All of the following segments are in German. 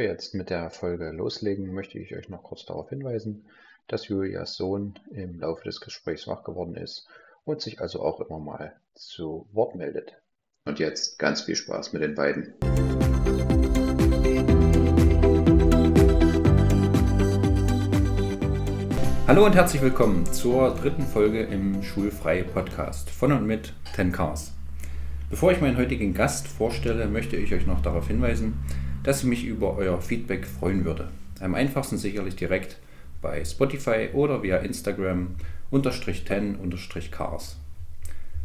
wir jetzt mit der Folge loslegen, möchte ich euch noch kurz darauf hinweisen, dass Julias Sohn im Laufe des Gesprächs wach geworden ist und sich also auch immer mal zu Wort meldet. Und jetzt ganz viel Spaß mit den beiden. Hallo und herzlich willkommen zur dritten Folge im Schulfrei Podcast von und mit Ten Cars. Bevor ich meinen heutigen Gast vorstelle, möchte ich euch noch darauf hinweisen, dass ich mich über euer Feedback freuen würde. Am einfachsten sicherlich direkt bei Spotify oder via Instagram unterstrich 10 unterstrich cars.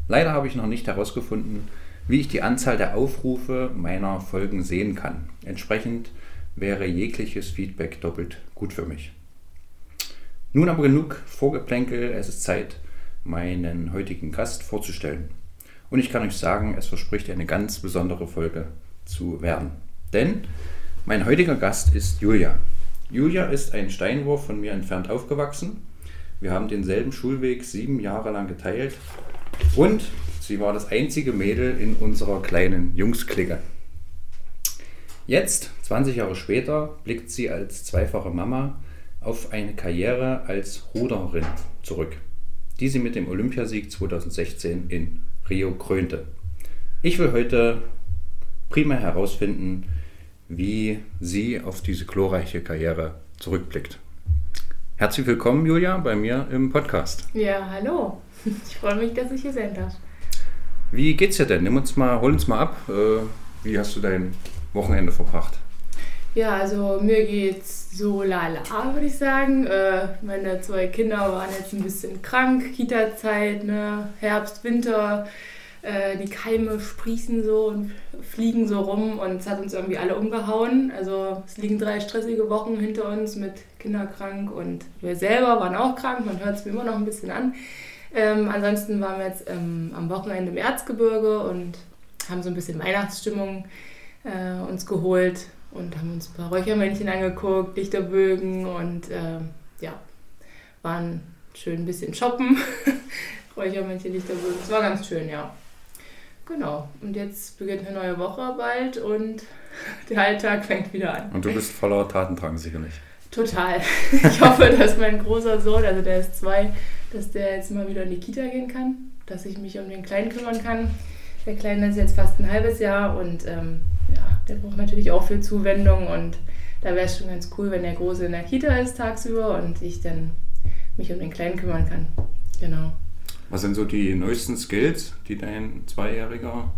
Leider habe ich noch nicht herausgefunden, wie ich die Anzahl der Aufrufe meiner Folgen sehen kann. Entsprechend wäre jegliches Feedback doppelt gut für mich. Nun aber genug Vorgeplänkel, es ist Zeit, meinen heutigen Gast vorzustellen. Und ich kann euch sagen, es verspricht eine ganz besondere Folge zu werden. Denn mein heutiger Gast ist Julia. Julia ist ein Steinwurf von mir entfernt aufgewachsen. Wir haben denselben Schulweg sieben Jahre lang geteilt und sie war das einzige Mädel in unserer kleinen Jungsklicke. Jetzt, 20 Jahre später, blickt sie als zweifache Mama auf eine Karriere als Ruderin zurück, die sie mit dem Olympiasieg 2016 in Rio krönte. Ich will heute primär herausfinden, wie sie auf diese glorreiche Karriere zurückblickt. Herzlich willkommen, Julia, bei mir im Podcast. Ja, hallo. Ich freue mich, dass ich hier sein darf. Wie geht's dir denn? Nimm uns mal, hol uns mal ab. Äh, wie hast du dein Wochenende verbracht? Ja, also mir geht's so lala, würde ich sagen. Äh, meine zwei Kinder waren jetzt ein bisschen krank, Kita-Zeit, ne? Herbst, Winter. Äh, die Keime sprießen so und fliegen so rum und es hat uns irgendwie alle umgehauen. Also es liegen drei stressige Wochen hinter uns mit Kinderkrank und wir selber waren auch krank, man hört es mir immer noch ein bisschen an. Ähm, ansonsten waren wir jetzt ähm, am Wochenende im Erzgebirge und haben so ein bisschen Weihnachtsstimmung äh, uns geholt und haben uns ein paar Räuchermännchen angeguckt, Lichterbögen und äh, ja, waren schön ein bisschen shoppen. Räuchermännchen, Lichterbögen, es war ganz schön, ja. Genau. Und jetzt beginnt eine neue Woche bald und der Alltag fängt wieder an. Und du bist voller Tatendrang sicherlich. Total. Ich hoffe, dass mein großer Sohn, also der ist zwei, dass der jetzt mal wieder in die Kita gehen kann, dass ich mich um den Kleinen kümmern kann. Der Kleine ist jetzt fast ein halbes Jahr und ähm, ja, der braucht natürlich auch viel Zuwendung und da wäre es schon ganz cool, wenn der Große in der Kita ist tagsüber und ich dann mich um den Kleinen kümmern kann. Genau. Was sind so die neuesten Skills, die dein Zweijähriger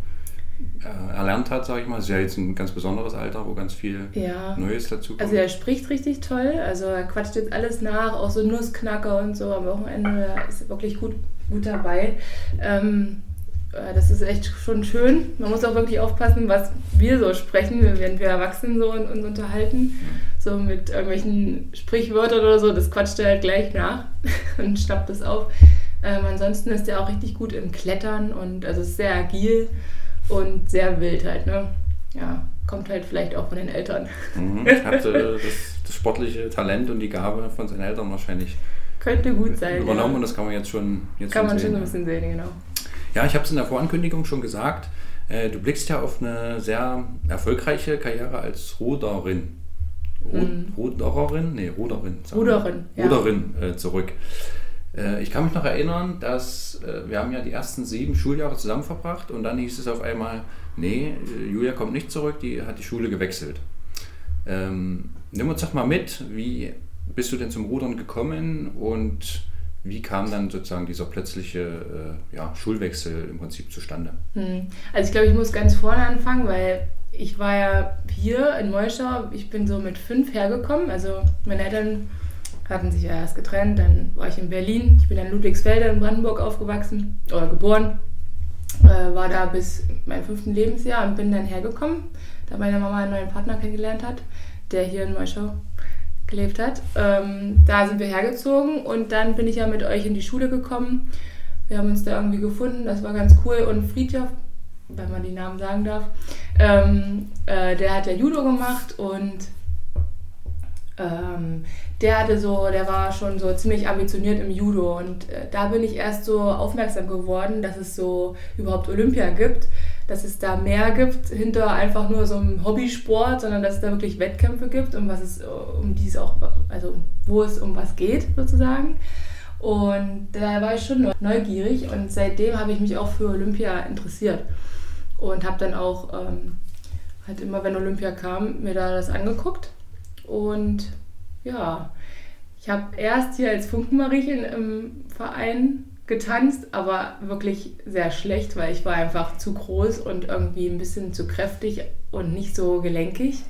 äh, erlernt hat, sage ich mal? Das ist ja jetzt ein ganz besonderes Alter, wo ganz viel ja. Neues dazu kommt. Also er spricht richtig toll, also er quatscht jetzt alles nach, auch so Nussknacker und so am Wochenende ist er wirklich gut, gut dabei. Ähm, äh, das ist echt schon schön. Man muss auch wirklich aufpassen, was wir so sprechen, wenn wir Erwachsenen so uns unterhalten. So mit irgendwelchen Sprichwörtern oder so, das quatscht er halt gleich nach und schnappt das auf. Ähm, ansonsten ist er auch richtig gut im Klettern und also ist sehr agil und sehr wild halt. Ne? Ja, kommt halt vielleicht auch von den Eltern. Mhm. Hat äh, das, das, sportliche Talent und die Gabe von seinen Eltern wahrscheinlich könnte gut sein. Übernommen ja. und das kann man jetzt schon jetzt Kann schon man sehen, schon ein bisschen sehen, genau. Ja, ich habe es in der Vorankündigung schon gesagt. Äh, du blickst ja auf eine sehr erfolgreiche Karriere als Ruderin. Mhm. Ruderin? Nee, Ruderin. Ruderin, ja. Ruderin äh, zurück. Äh, ich kann mich noch erinnern, dass äh, wir haben ja die ersten sieben Schuljahre zusammen verbracht und dann hieß es auf einmal, nee, äh, Julia kommt nicht zurück, die hat die Schule gewechselt. Ähm, nimm uns doch mal mit, wie bist du denn zum Rudern gekommen und wie kam dann sozusagen dieser plötzliche äh, ja, Schulwechsel im Prinzip zustande? Hm. Also ich glaube, ich muss ganz vorne anfangen, weil ich war ja hier in Neuschau, ich bin so mit fünf hergekommen, also meine Eltern hatten sich ja erst getrennt, dann war ich in Berlin. Ich bin in Ludwigsfelder in Brandenburg aufgewachsen oder geboren. Äh, war da bis meinem fünften Lebensjahr und bin dann hergekommen, da meine Mama einen neuen Partner kennengelernt hat, der hier in Neuschau gelebt hat. Ähm, da sind wir hergezogen und dann bin ich ja mit euch in die Schule gekommen. Wir haben uns da irgendwie gefunden, das war ganz cool. Und Friedhof, wenn man die Namen sagen darf, ähm, äh, der hat ja Judo gemacht und ähm, der hatte so, der war schon so ziemlich ambitioniert im Judo und äh, da bin ich erst so aufmerksam geworden, dass es so überhaupt Olympia gibt. dass es da mehr gibt hinter einfach nur so einem Hobbysport, sondern dass es da wirklich Wettkämpfe gibt, um was es, um die auch, also wo es um was geht sozusagen. Und da war ich schon neugierig und seitdem habe ich mich auch für Olympia interessiert und habe dann auch ähm, halt immer, wenn Olympia kam, mir da das angeguckt. Und ja, ich habe erst hier als Funkenmariechen im Verein getanzt, aber wirklich sehr schlecht, weil ich war einfach zu groß und irgendwie ein bisschen zu kräftig und nicht so gelenkig.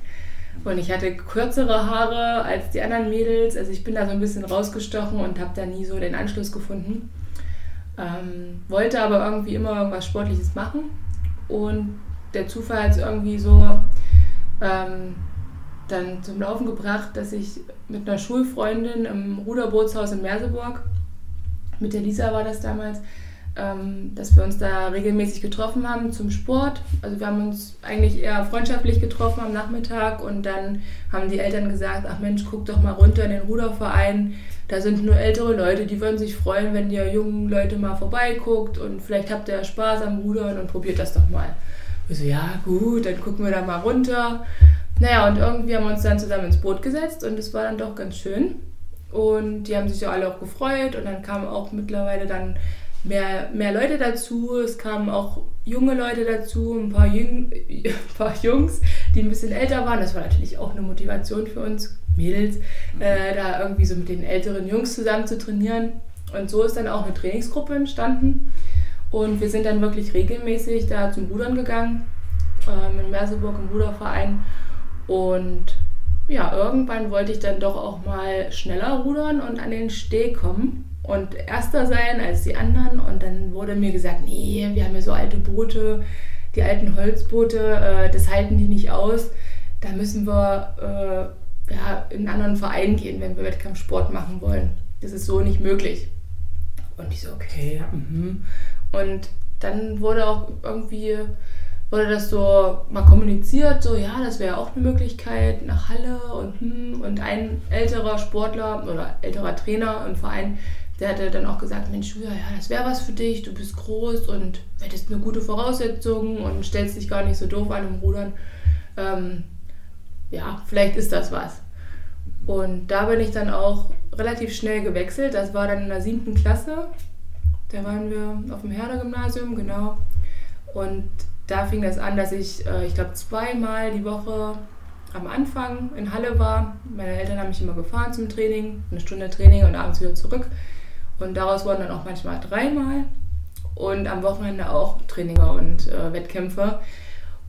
Und ich hatte kürzere Haare als die anderen Mädels. Also ich bin da so ein bisschen rausgestochen und habe da nie so den Anschluss gefunden. Ähm, wollte aber irgendwie immer irgendwas Sportliches machen. Und der Zufall hat es irgendwie so ähm, dann zum Laufen gebracht, dass ich mit einer Schulfreundin im Ruderbootshaus in Merseburg, mit der Lisa war das damals, ähm, dass wir uns da regelmäßig getroffen haben zum Sport. Also wir haben uns eigentlich eher freundschaftlich getroffen am Nachmittag und dann haben die Eltern gesagt, ach Mensch, guck doch mal runter in den Ruderverein. Da sind nur ältere Leute, die würden sich freuen, wenn ihr jungen Leute mal vorbeiguckt und vielleicht habt ihr Spaß am Rudern und probiert das doch mal. Wir so, ja gut, dann gucken wir da mal runter. Naja, und irgendwie haben wir uns dann zusammen ins Boot gesetzt und es war dann doch ganz schön. Und die haben sich ja alle auch gefreut und dann kamen auch mittlerweile dann mehr, mehr Leute dazu. Es kamen auch junge Leute dazu, ein paar, Jüng, ein paar Jungs, die ein bisschen älter waren. Das war natürlich auch eine Motivation für uns Mädels, mhm. äh, da irgendwie so mit den älteren Jungs zusammen zu trainieren. Und so ist dann auch eine Trainingsgruppe entstanden. Und wir sind dann wirklich regelmäßig da zum Rudern gegangen, ähm, in Merseburg im Ruderverein. Und ja, irgendwann wollte ich dann doch auch mal schneller rudern und an den Steg kommen und erster sein als die anderen. Und dann wurde mir gesagt, nee, wir haben ja so alte Boote, die alten Holzboote, äh, das halten die nicht aus. Da müssen wir äh, ja, in einen anderen Verein gehen, wenn wir Wettkampfsport machen wollen. Das ist so nicht möglich. Und ich so, okay, mhm. Und dann wurde auch irgendwie wurde das so mal kommuniziert, so ja, das wäre auch eine Möglichkeit nach Halle und hm, und ein älterer Sportler oder älterer Trainer im Verein, der hatte dann auch gesagt, Mensch, Julia, ja, das wäre was für dich, du bist groß und hättest eine gute Voraussetzung und stellst dich gar nicht so doof an im Rudern. Ähm, ja, vielleicht ist das was. Und da bin ich dann auch relativ schnell gewechselt. Das war dann in der siebten Klasse. Da waren wir auf dem Herder-Gymnasium, genau. Und da fing das an, dass ich, äh, ich glaube, zweimal die Woche am Anfang in Halle war. Meine Eltern haben mich immer gefahren zum Training, eine Stunde Training und abends wieder zurück. Und daraus wurden dann auch manchmal dreimal und am Wochenende auch Traininger und äh, Wettkämpfe.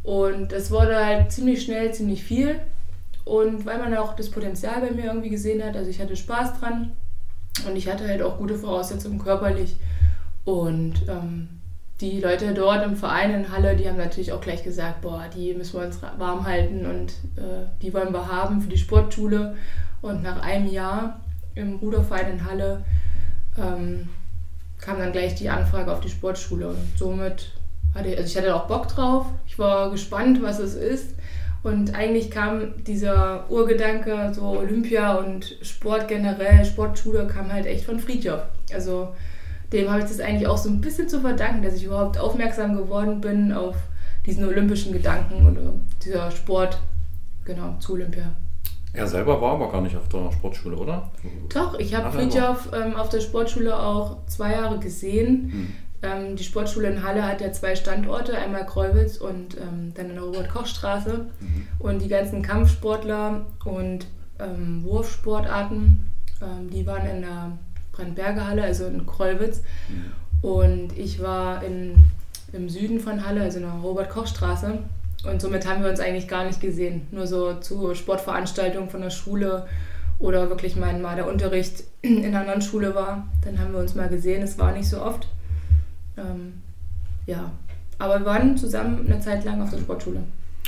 Und es wurde halt ziemlich schnell ziemlich viel. Und weil man auch das Potenzial bei mir irgendwie gesehen hat, also ich hatte Spaß dran und ich hatte halt auch gute Voraussetzungen körperlich. Und ähm, die Leute dort im Verein in Halle, die haben natürlich auch gleich gesagt, boah, die müssen wir uns warm halten und äh, die wollen wir haben für die Sportschule. Und nach einem Jahr im Ruderverein in Halle ähm, kam dann gleich die Anfrage auf die Sportschule. Und somit hatte ich, also ich hatte auch Bock drauf. Ich war gespannt, was es ist. Und eigentlich kam dieser Urgedanke, so Olympia und Sport generell, Sportschule, kam halt echt von Friedhof. Also dem habe ich das eigentlich auch so ein bisschen zu verdanken, dass ich überhaupt aufmerksam geworden bin auf diesen olympischen Gedanken oder dieser Sport, genau, zu Olympia. Er selber war aber gar nicht auf der Sportschule, oder? Doch, ich habe Fridtjof ähm, auf der Sportschule auch zwei Jahre gesehen. Hm. Ähm, die Sportschule in Halle hat ja zwei Standorte, einmal Kreuwitz und ähm, dann in der Robert-Koch-Straße. Mhm. Und die ganzen Kampfsportler und ähm, Wurfsportarten, ähm, die waren in der Brandberger Halle, also in Krollwitz. Mhm. Und ich war in, im Süden von Halle, also in der Robert-Koch-Straße. Und somit haben wir uns eigentlich gar nicht gesehen. Nur so zu Sportveranstaltungen von der Schule oder wirklich mal, mal der Unterricht in einer anderen Schule war. Dann haben wir uns mal gesehen. Es war nicht so oft. Ähm, ja, aber wir waren zusammen eine Zeit lang auf der Sportschule.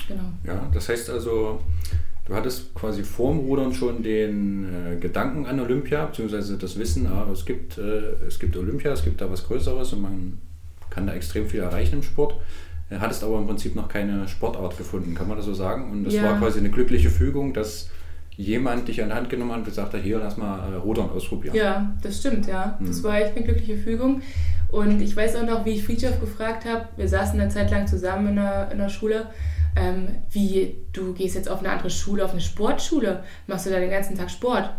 Genau. Ja, das heißt also, Du hattest quasi vorm Rudern schon den äh, Gedanken an Olympia, beziehungsweise das Wissen, ah, es, gibt, äh, es gibt Olympia, es gibt da was Größeres und man kann da extrem viel erreichen im Sport. Äh, hattest aber im Prinzip noch keine Sportart gefunden, kann man das so sagen? Und das ja. war quasi eine glückliche Fügung, dass jemand dich an die Hand genommen hat und gesagt hat, hier, lass mal äh, Rudern ausprobieren. Ja, das stimmt, ja. Mhm. Das war echt eine glückliche Fügung. Und ich weiß auch noch, wie ich Friedhoff gefragt habe, wir saßen eine Zeit lang zusammen in der, in der Schule, ähm, wie, du gehst jetzt auf eine andere Schule, auf eine Sportschule, machst du da den ganzen Tag Sport?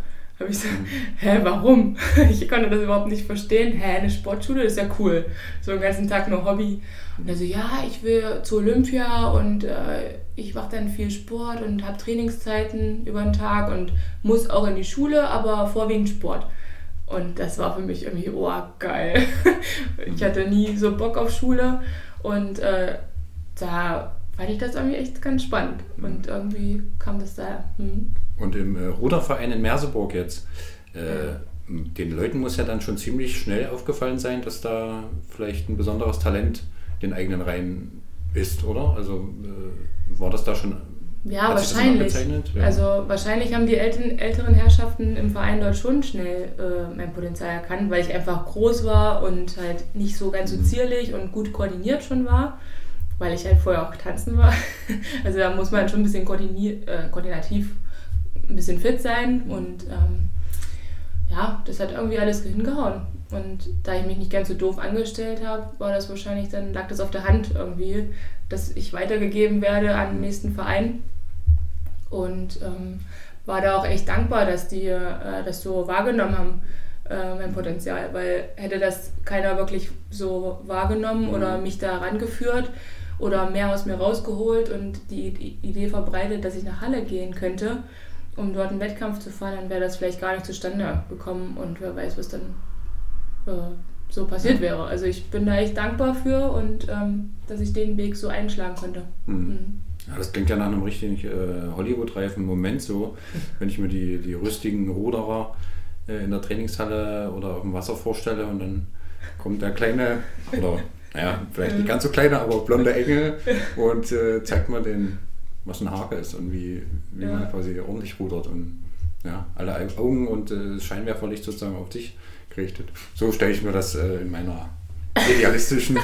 habe ich so, mhm. hä, warum? Ich konnte das überhaupt nicht verstehen. Hä, eine Sportschule ist ja cool. So den ganzen Tag nur Hobby. Und er so, ja, ich will zur Olympia und äh, ich mache dann viel Sport und habe Trainingszeiten über den Tag und muss auch in die Schule, aber vorwiegend Sport. Und das war für mich irgendwie, oh, geil. ich hatte nie so Bock auf Schule und äh, da fand ich das irgendwie echt ganz spannend. Und irgendwie kam das da. Hm. Und im äh, Ruderverein in Merseburg jetzt, äh, den Leuten muss ja dann schon ziemlich schnell aufgefallen sein, dass da vielleicht ein besonderes Talent den eigenen Reihen ist, oder? Also äh, war das da schon ja, wahrscheinlich. Ja. Also wahrscheinlich haben die Eltern, älteren Herrschaften im Verein dort schon schnell äh, mein Potenzial erkannt, weil ich einfach groß war und halt nicht so ganz so mhm. zierlich und gut koordiniert schon war, weil ich halt vorher auch tanzen war. Also da muss man schon ein bisschen äh, koordinativ ein bisschen fit sein und ähm, ja, das hat irgendwie alles hingehauen. Und da ich mich nicht ganz so doof angestellt habe, war das wahrscheinlich, dann lag das auf der Hand irgendwie, dass ich weitergegeben werde an den nächsten Verein. Und ähm, war da auch echt dankbar, dass die äh, das so wahrgenommen haben, äh, mein Potenzial, weil hätte das keiner wirklich so wahrgenommen mhm. oder mich da rangeführt oder mehr aus mir rausgeholt und die, Idee verbreitet, dass ich nach Halle gehen könnte, um dort einen Wettkampf zu fahren, dann wäre das vielleicht gar nicht zustande gekommen und wer weiß, was dann äh, so passiert wäre. Also ich bin da echt dankbar für und ähm, dass ich den Weg so einschlagen konnte. Mhm. Mhm. Ja, das klingt ja nach einem richtigen äh, Hollywood-reifen Moment so, wenn ich mir die, die rüstigen Ruderer äh, in der Trainingshalle oder auf dem Wasser vorstelle und dann kommt der kleine, oder naja, vielleicht nicht ganz so kleine, aber blonde Engel und äh, zeigt mir den was ein Hake ist und wie, wie ja. man quasi ordentlich rudert und ja, alle Augen und äh, Scheinwerferlicht sozusagen auf dich gerichtet. So stelle ich mir das äh, in meiner idealistischen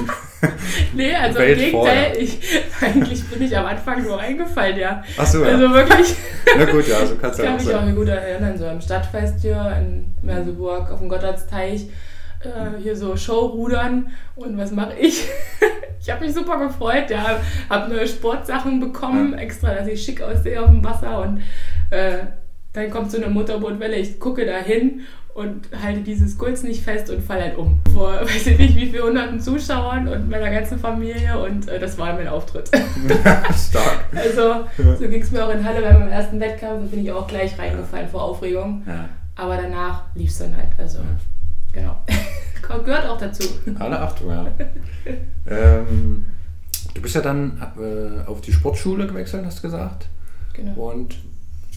Nee, also Welt im Gegenteil, ich, eigentlich bin ich am Anfang nur eingefallen, ja. Ach so, ja. Also wirklich. Na gut, ja, so kannst du ja auch Ich kann mich auch gut erinnern, so im Stadtfest hier in Merseburg auf dem Gotthardsteich äh, hier so Showrudern und was mache ich? ich habe mich super gefreut, ja, habe neue Sportsachen bekommen, ja. extra, dass ich schick aussehe auf dem Wasser und äh, dann kommt so eine Motorbootwelle, ich gucke da hin und halte dieses Gulz nicht fest und falle halt um. Vor weiß ich nicht wie viel hunderten Zuschauern und meiner ganzen Familie und äh, das war mein Auftritt. Stark. also so ging es mir auch in Halle beim ersten Wettkampf, da bin ich auch gleich reingefallen vor Aufregung. Ja. Aber danach lief es dann halt. Also genau. Gehört auch dazu. Alle Achtung, ja. ähm, du bist ja dann äh, auf die Sportschule gewechselt, hast du gesagt. Genau. Und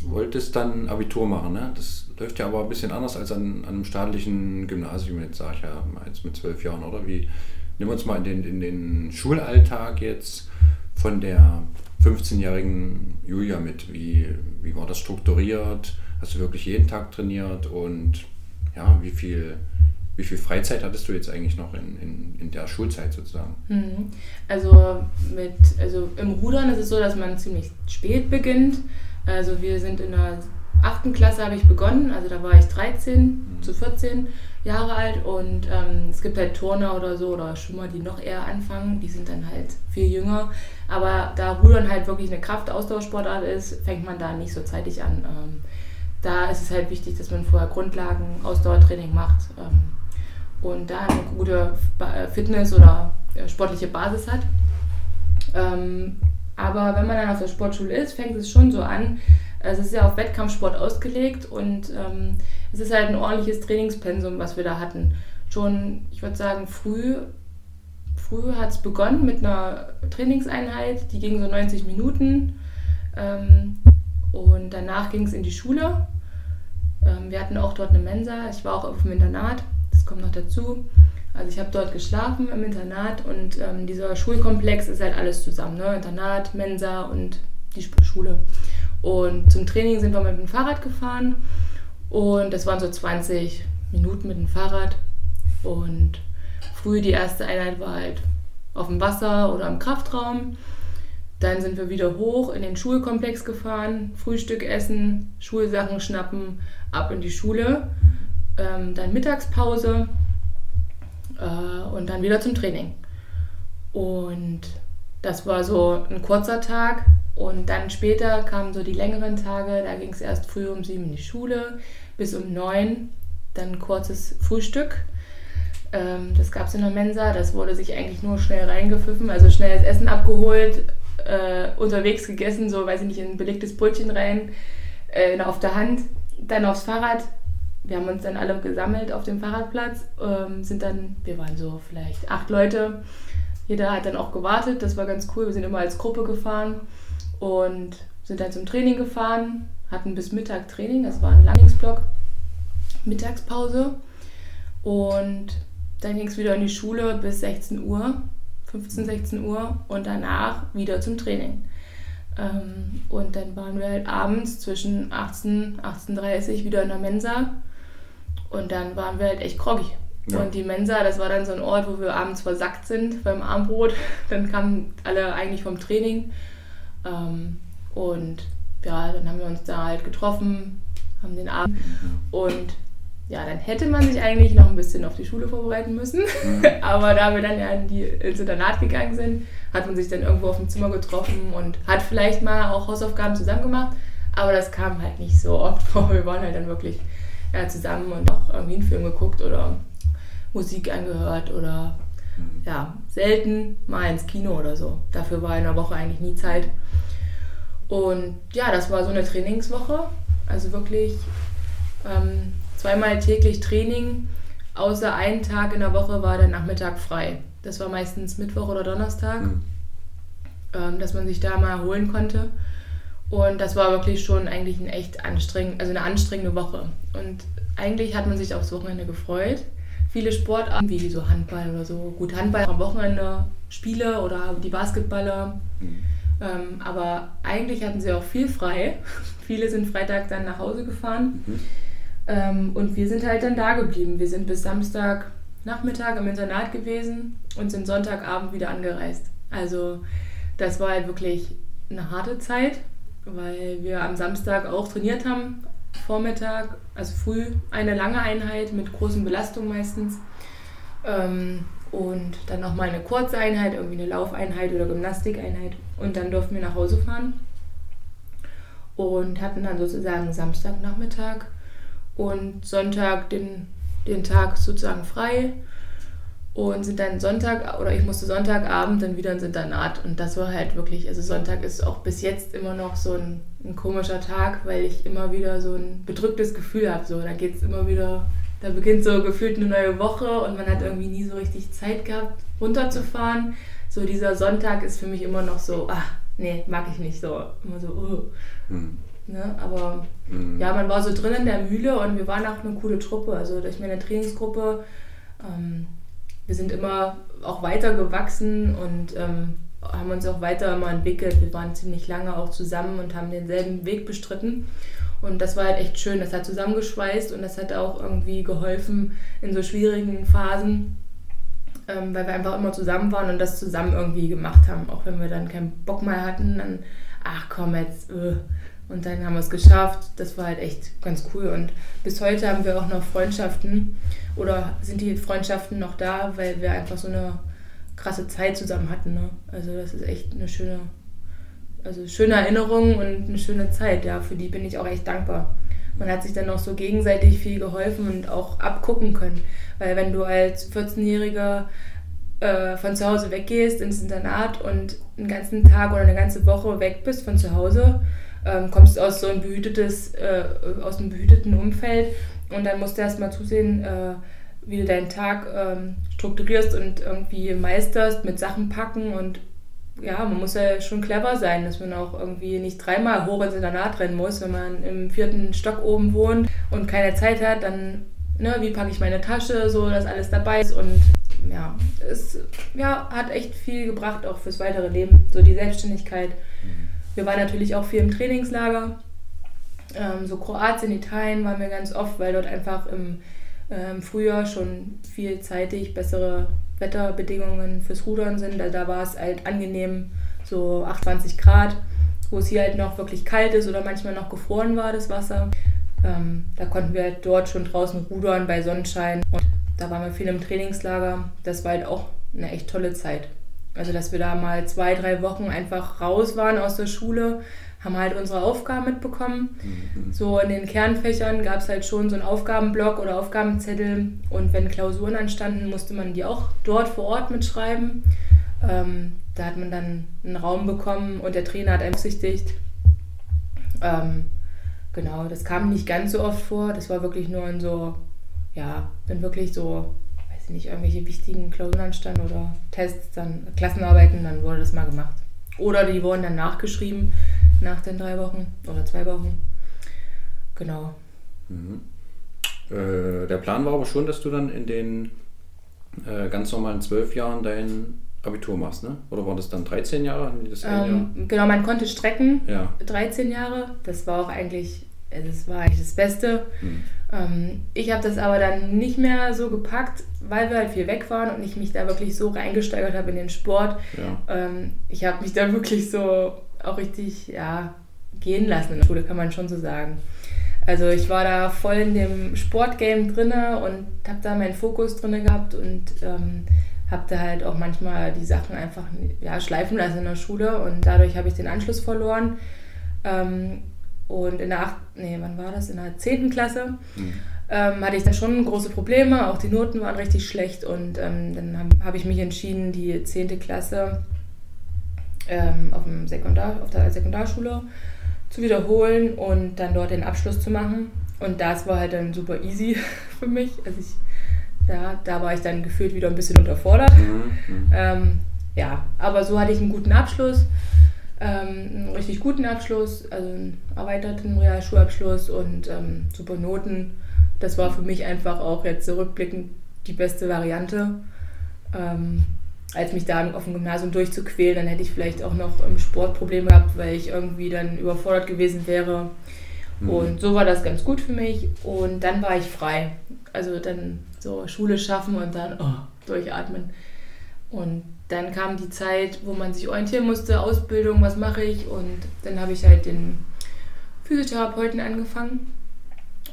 wolltest dann Abitur machen, ne? Das läuft ja aber ein bisschen anders als an, an einem staatlichen Gymnasium, jetzt sage ich ja, jetzt mit zwölf Jahren, oder? Wie, nimm uns mal in den, in den Schulalltag jetzt von der 15-jährigen Julia mit. Wie, wie war das strukturiert? Hast du wirklich jeden Tag trainiert und ja, wie viel wie viel Freizeit hattest du jetzt eigentlich noch in, in, in der Schulzeit sozusagen? Mhm. Also, mit, also im Rudern ist es so, dass man ziemlich spät beginnt. Also wir sind in der achten Klasse habe ich begonnen, also da war ich 13 mhm. zu 14 Jahre alt und ähm, es gibt halt Turner oder so oder Schwimmer, die noch eher anfangen, die sind dann halt viel jünger. Aber da Rudern halt wirklich eine Kraftausdauersportart ist, fängt man da nicht so zeitig an. Ähm, da ist es halt wichtig, dass man vorher Grundlagen, Ausdauertraining macht. Ähm, und da eine gute äh, Fitness oder äh, sportliche Basis hat. Ähm, aber wenn man dann auf der Sportschule ist, fängt es schon so an. Es ist ja auf Wettkampfsport ausgelegt und ähm, es ist halt ein ordentliches Trainingspensum, was wir da hatten. Schon, ich würde sagen, früh, früh hat es begonnen mit einer Trainingseinheit, die ging so 90 Minuten. Ähm, und danach ging es in die Schule. Ähm, wir hatten auch dort eine Mensa. Ich war auch auf dem Internat kommt noch dazu. Also ich habe dort geschlafen im Internat und ähm, dieser Schulkomplex ist halt alles zusammen. Ne? Internat, Mensa und die Schule. Und zum Training sind wir mit dem Fahrrad gefahren und das waren so 20 Minuten mit dem Fahrrad. Und früh die erste Einheit war halt auf dem Wasser oder im Kraftraum. Dann sind wir wieder hoch in den Schulkomplex gefahren, Frühstück essen, Schulsachen schnappen, ab in die Schule ähm, dann Mittagspause. äh, und dann wieder zum Training. Und das war so ein kurzer Tag. Und dann später kamen so die längeren Tage. Da ging es erst früh um sieben in die Schule, bis um neun. Dann kurzes Frühstück. Ähm, das gab es in der Mensa. Das wurde sich eigentlich nur schnell reingepfiffen. Also schnell das Essen abgeholt, äh, unterwegs gegessen, so weiß ich nicht, in ein belegtes Brötchen rein, äh, auf der Hand. Dann aufs Fahrrad. Wir haben uns dann alle gesammelt auf dem Fahrradplatz. Ähm, sind dann, wir waren so vielleicht acht Leute jeder hat dann auch gewartet, das war ganz cool. Wir sind immer als Gruppe gefahren und sind dann zum Training gefahren, hatten bis Mittag Training, das war ein Landingsblock, Mittagspause und dann ging es wieder in die Schule bis 16 Uhr, 15, 16 Uhr und danach wieder zum Training. Ähm, und dann waren wir halt abends zwischen 18, 18.30 wieder in der Mensa und dann waren wir halt echt groggy. Ja. Und die Mensa, das war dann so ein Ort, wo wir abends versackt sind beim Armbrot. Dann kamen alle eigentlich vom Training. Ähm, und ja, dann haben wir uns da halt getroffen, haben den Abend. Und ja, dann hätte man sich eigentlich noch ein bisschen auf die Schule vorbereiten müssen. Mhm. Aber da wir dann ja in die, ins Internat gegangen sind, hat man sich dann irgendwo auf dem Zimmer getroffen und hat vielleicht mal auch Hausaufgaben zusammen gemacht. Aber das kam halt nicht so oft vor. Wir waren halt dann wirklich ja, zusammen und auch irgendwie einen Film geguckt oder Musik angehört oder mhm. ja, selten mal ins Kino oder so. Dafür war in der Woche eigentlich nie Zeit. Und ja, das war so eine Trainingswoche. Also wirklich ähm, zweimal täglich Training. Außer einen Tag in der Woche war der Nachmittag frei. Das war meistens Mittwoch oder Donnerstag, mhm. ähm, dass man sich da mal erholen konnte. Und das war wirklich schon eigentlich ein echt anstrengend, also eine anstrengende Woche. Und eigentlich hat man sich aufs Wochenende gefreut viele Sportarten, wie so Handball oder so. Gut, Handball am Wochenende Spiele oder die Basketballer. Mhm. Ähm, aber eigentlich hatten sie auch viel frei. viele sind Freitag dann nach Hause gefahren. Mhm. Ähm, und wir sind halt dann da geblieben. Wir sind bis Samstagnachmittag im Internat gewesen und sind Sonntagabend wieder angereist. Also das war halt wirklich eine harte Zeit, weil wir am Samstag auch trainiert haben, Vormittag, also früh eine lange Einheit mit großen Belastungen meistens. Ähm, und dann nochmal eine kurze Einheit, irgendwie eine Laufeinheit oder Gymnastikeinheit. Und dann durften wir nach Hause fahren und hatten dann sozusagen Samstagnachmittag und Sonntag den, den Tag sozusagen frei und sind dann Sonntag oder ich musste Sonntagabend dann wieder ins Internat und das war halt wirklich, also Sonntag ist auch bis jetzt immer noch so ein, ein komischer Tag, weil ich immer wieder so ein bedrücktes Gefühl habe. So, da geht es immer wieder, da beginnt so gefühlt eine neue Woche und man hat irgendwie nie so richtig Zeit gehabt, runterzufahren. So dieser Sonntag ist für mich immer noch so, ach, nee, mag ich nicht so, immer so, oh. Mhm. Ne? Aber mhm. ja, man war so drin in der Mühle und wir waren auch eine coole Truppe. Also durch meine Trainingsgruppe ähm, wir sind immer auch weiter gewachsen und ähm, haben uns auch weiter immer entwickelt. Wir waren ziemlich lange auch zusammen und haben denselben Weg bestritten. Und das war halt echt schön. Das hat zusammengeschweißt und das hat auch irgendwie geholfen in so schwierigen Phasen, ähm, weil wir einfach immer zusammen waren und das zusammen irgendwie gemacht haben. Auch wenn wir dann keinen Bock mehr hatten, dann, ach komm jetzt, äh, und dann haben wir es geschafft. Das war halt echt ganz cool. Und bis heute haben wir auch noch Freundschaften oder sind die Freundschaften noch da, weil wir einfach so eine krasse Zeit zusammen hatten. Ne? Also das ist echt eine schöne, also schöne Erinnerung und eine schöne Zeit. Ja, für die bin ich auch echt dankbar. Man hat sich dann noch so gegenseitig viel geholfen und auch abgucken können. Weil wenn du als 14-Jähriger äh, von zu Hause weggehst ins Internat und einen ganzen Tag oder eine ganze Woche weg bist von zu Hause, ähm, kommst aus so ein behütetes, äh, aus einem behüteten Umfeld und dann musst du erstmal zusehen, äh, wie du deinen Tag ähm, strukturierst und irgendwie meisterst mit Sachen packen und ja, man muss ja schon clever sein, dass man auch irgendwie nicht dreimal hoch ins Internat rennen muss, wenn man im vierten Stock oben wohnt und keine Zeit hat, dann, ne, wie packe ich meine Tasche, so, dass alles dabei ist und ja, es ja, hat echt viel gebracht, auch fürs weitere Leben, so die Selbstständigkeit. Mhm. Wir waren natürlich auch viel im Trainingslager. Ähm, so Kroatien, Italien waren wir ganz oft, weil dort einfach im, äh, im Frühjahr schon vielzeitig bessere Wetterbedingungen fürs Rudern sind. Da, da war es halt angenehm, so 28 Grad, wo es hier halt noch wirklich kalt ist oder manchmal noch gefroren war, das Wasser. Ähm, da konnten wir halt dort schon draußen rudern bei Sonnenschein. Und da waren wir viel im Trainingslager. Das war halt auch eine echt tolle Zeit. Also, dass wir da mal zwei, drei Wochen einfach raus waren aus der Schule, haben halt unsere Aufgaben mitbekommen. Mhm. So in den Kernfächern gab es halt schon so einen Aufgabenblock oder Aufgabenzettel. Und wenn Klausuren anstanden, musste man die auch dort vor Ort mitschreiben. Ähm, da hat man dann einen Raum bekommen und der Trainer hat einsichtigt. Ähm, genau, das kam nicht ganz so oft vor. Das war wirklich nur in so, ja, dann wirklich so, weiß ich nicht, irgendwelche wichtigen Klausuren anstanden oder Tests, dann Klassenarbeiten, dann wurde das mal gemacht. Oder die wurden dann nachgeschrieben nach den drei Wochen oder zwei Wochen. Genau. Mhm. Äh, der Plan war aber schon, dass du dann in den äh, ganz normalen zwölf Jahren dein Abitur machst, ne? Oder waren das dann 13 Jahre? Das ähm, genau, man konnte strecken, ja. 13 Jahre. Das war auch eigentlich, äh, das war eigentlich das Beste. Mhm. Ähm, ich habe das aber dann nicht mehr so gepackt, weil wir halt viel weg waren und ich mich da wirklich so reingesteigert habe in den Sport. Ja. Ähm, ich habe mich da wirklich so auch richtig ja, gehen lassen in der Schule, kann man schon so sagen. Also ich war da voll in dem Sportgame drinne und habe da meinen Fokus drinne gehabt und ähm, habe da halt auch manchmal die Sachen einfach ja, schleifen lassen in der Schule und dadurch habe ich den Anschluss verloren. Ähm, und in der 8., nee, wann war das? In der 10. Klasse mhm. ähm, hatte ich dann schon große Probleme, auch die Noten waren richtig schlecht und ähm, dann habe hab ich mich entschieden, die 10. Klasse ähm, auf, dem Sekundar, auf der Sekundarschule zu wiederholen und dann dort den Abschluss zu machen. Und das war halt dann super easy für mich. Also ich, da, da war ich dann gefühlt wieder ein bisschen unterfordert. Mhm. mhm. Ähm, ja, aber so hatte ich einen guten Abschluss, ähm, einen richtig guten Abschluss, also einen erweiterten Realschulabschluss und ähm, super Noten. Das war für mich einfach auch jetzt zurückblickend die beste Variante. Ähm, als mich da auf dem Gymnasium durchzuquälen, dann hätte ich vielleicht auch noch im Sport Probleme gehabt, weil ich irgendwie dann überfordert gewesen wäre. Mhm. Und so war das ganz gut für mich. Und dann war ich frei. Also dann so Schule schaffen und dann oh, durchatmen. Und dann kam die Zeit, wo man sich orientieren musste, Ausbildung, was mache ich? Und dann habe ich halt den Physiotherapeuten angefangen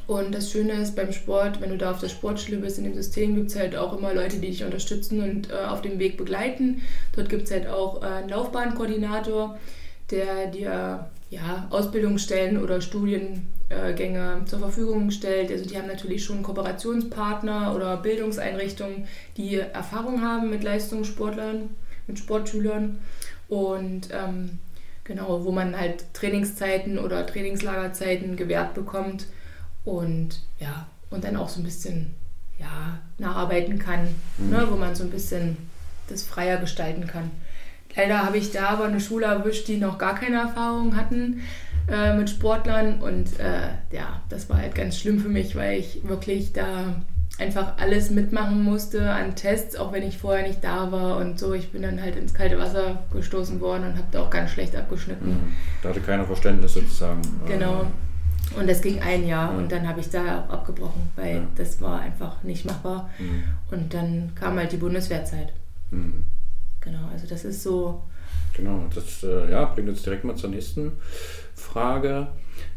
und das Schöne ist beim Sport, wenn du da auf der Sportschule bist, in dem System gibt es halt auch immer Leute, die dich unterstützen und äh, auf dem Weg begleiten. Dort gibt es halt auch äh, einen Laufbahnkoordinator, der dir ja, Ausbildungsstellen oder Studiengänge zur Verfügung stellt. Also die haben natürlich schon Kooperationspartner oder Bildungseinrichtungen, die Erfahrung haben mit Leistungssportlern, mit Sportschülern und ähm, genau, wo man halt Trainingszeiten oder Trainingslagerzeiten gewährt bekommt und ja, und dann auch so ein bisschen ja, nacharbeiten kann, mhm. ne, wo man so ein bisschen das freier gestalten kann. Leider habe ich da aber eine Schule erwischt, die noch gar keine Erfahrung hatten äh, mit Sportlern und äh, ja, das war halt ganz schlimm für mich, weil ich wirklich da einfach alles mitmachen musste an Tests, auch wenn ich vorher nicht da war und so. Ich bin dann halt ins kalte Wasser gestoßen worden und habe da auch ganz schlecht abgeschnitten. Mhm. Da hatte keiner Verständnis sozusagen. Genau. Und das ging ein Jahr ja. und dann habe ich da auch abgebrochen, weil ja. das war einfach nicht machbar. Mhm. Und dann kam halt die Bundeswehrzeit. Mhm. Genau, also das ist so. Genau, das äh, ja, bringt uns direkt mal zur nächsten Frage.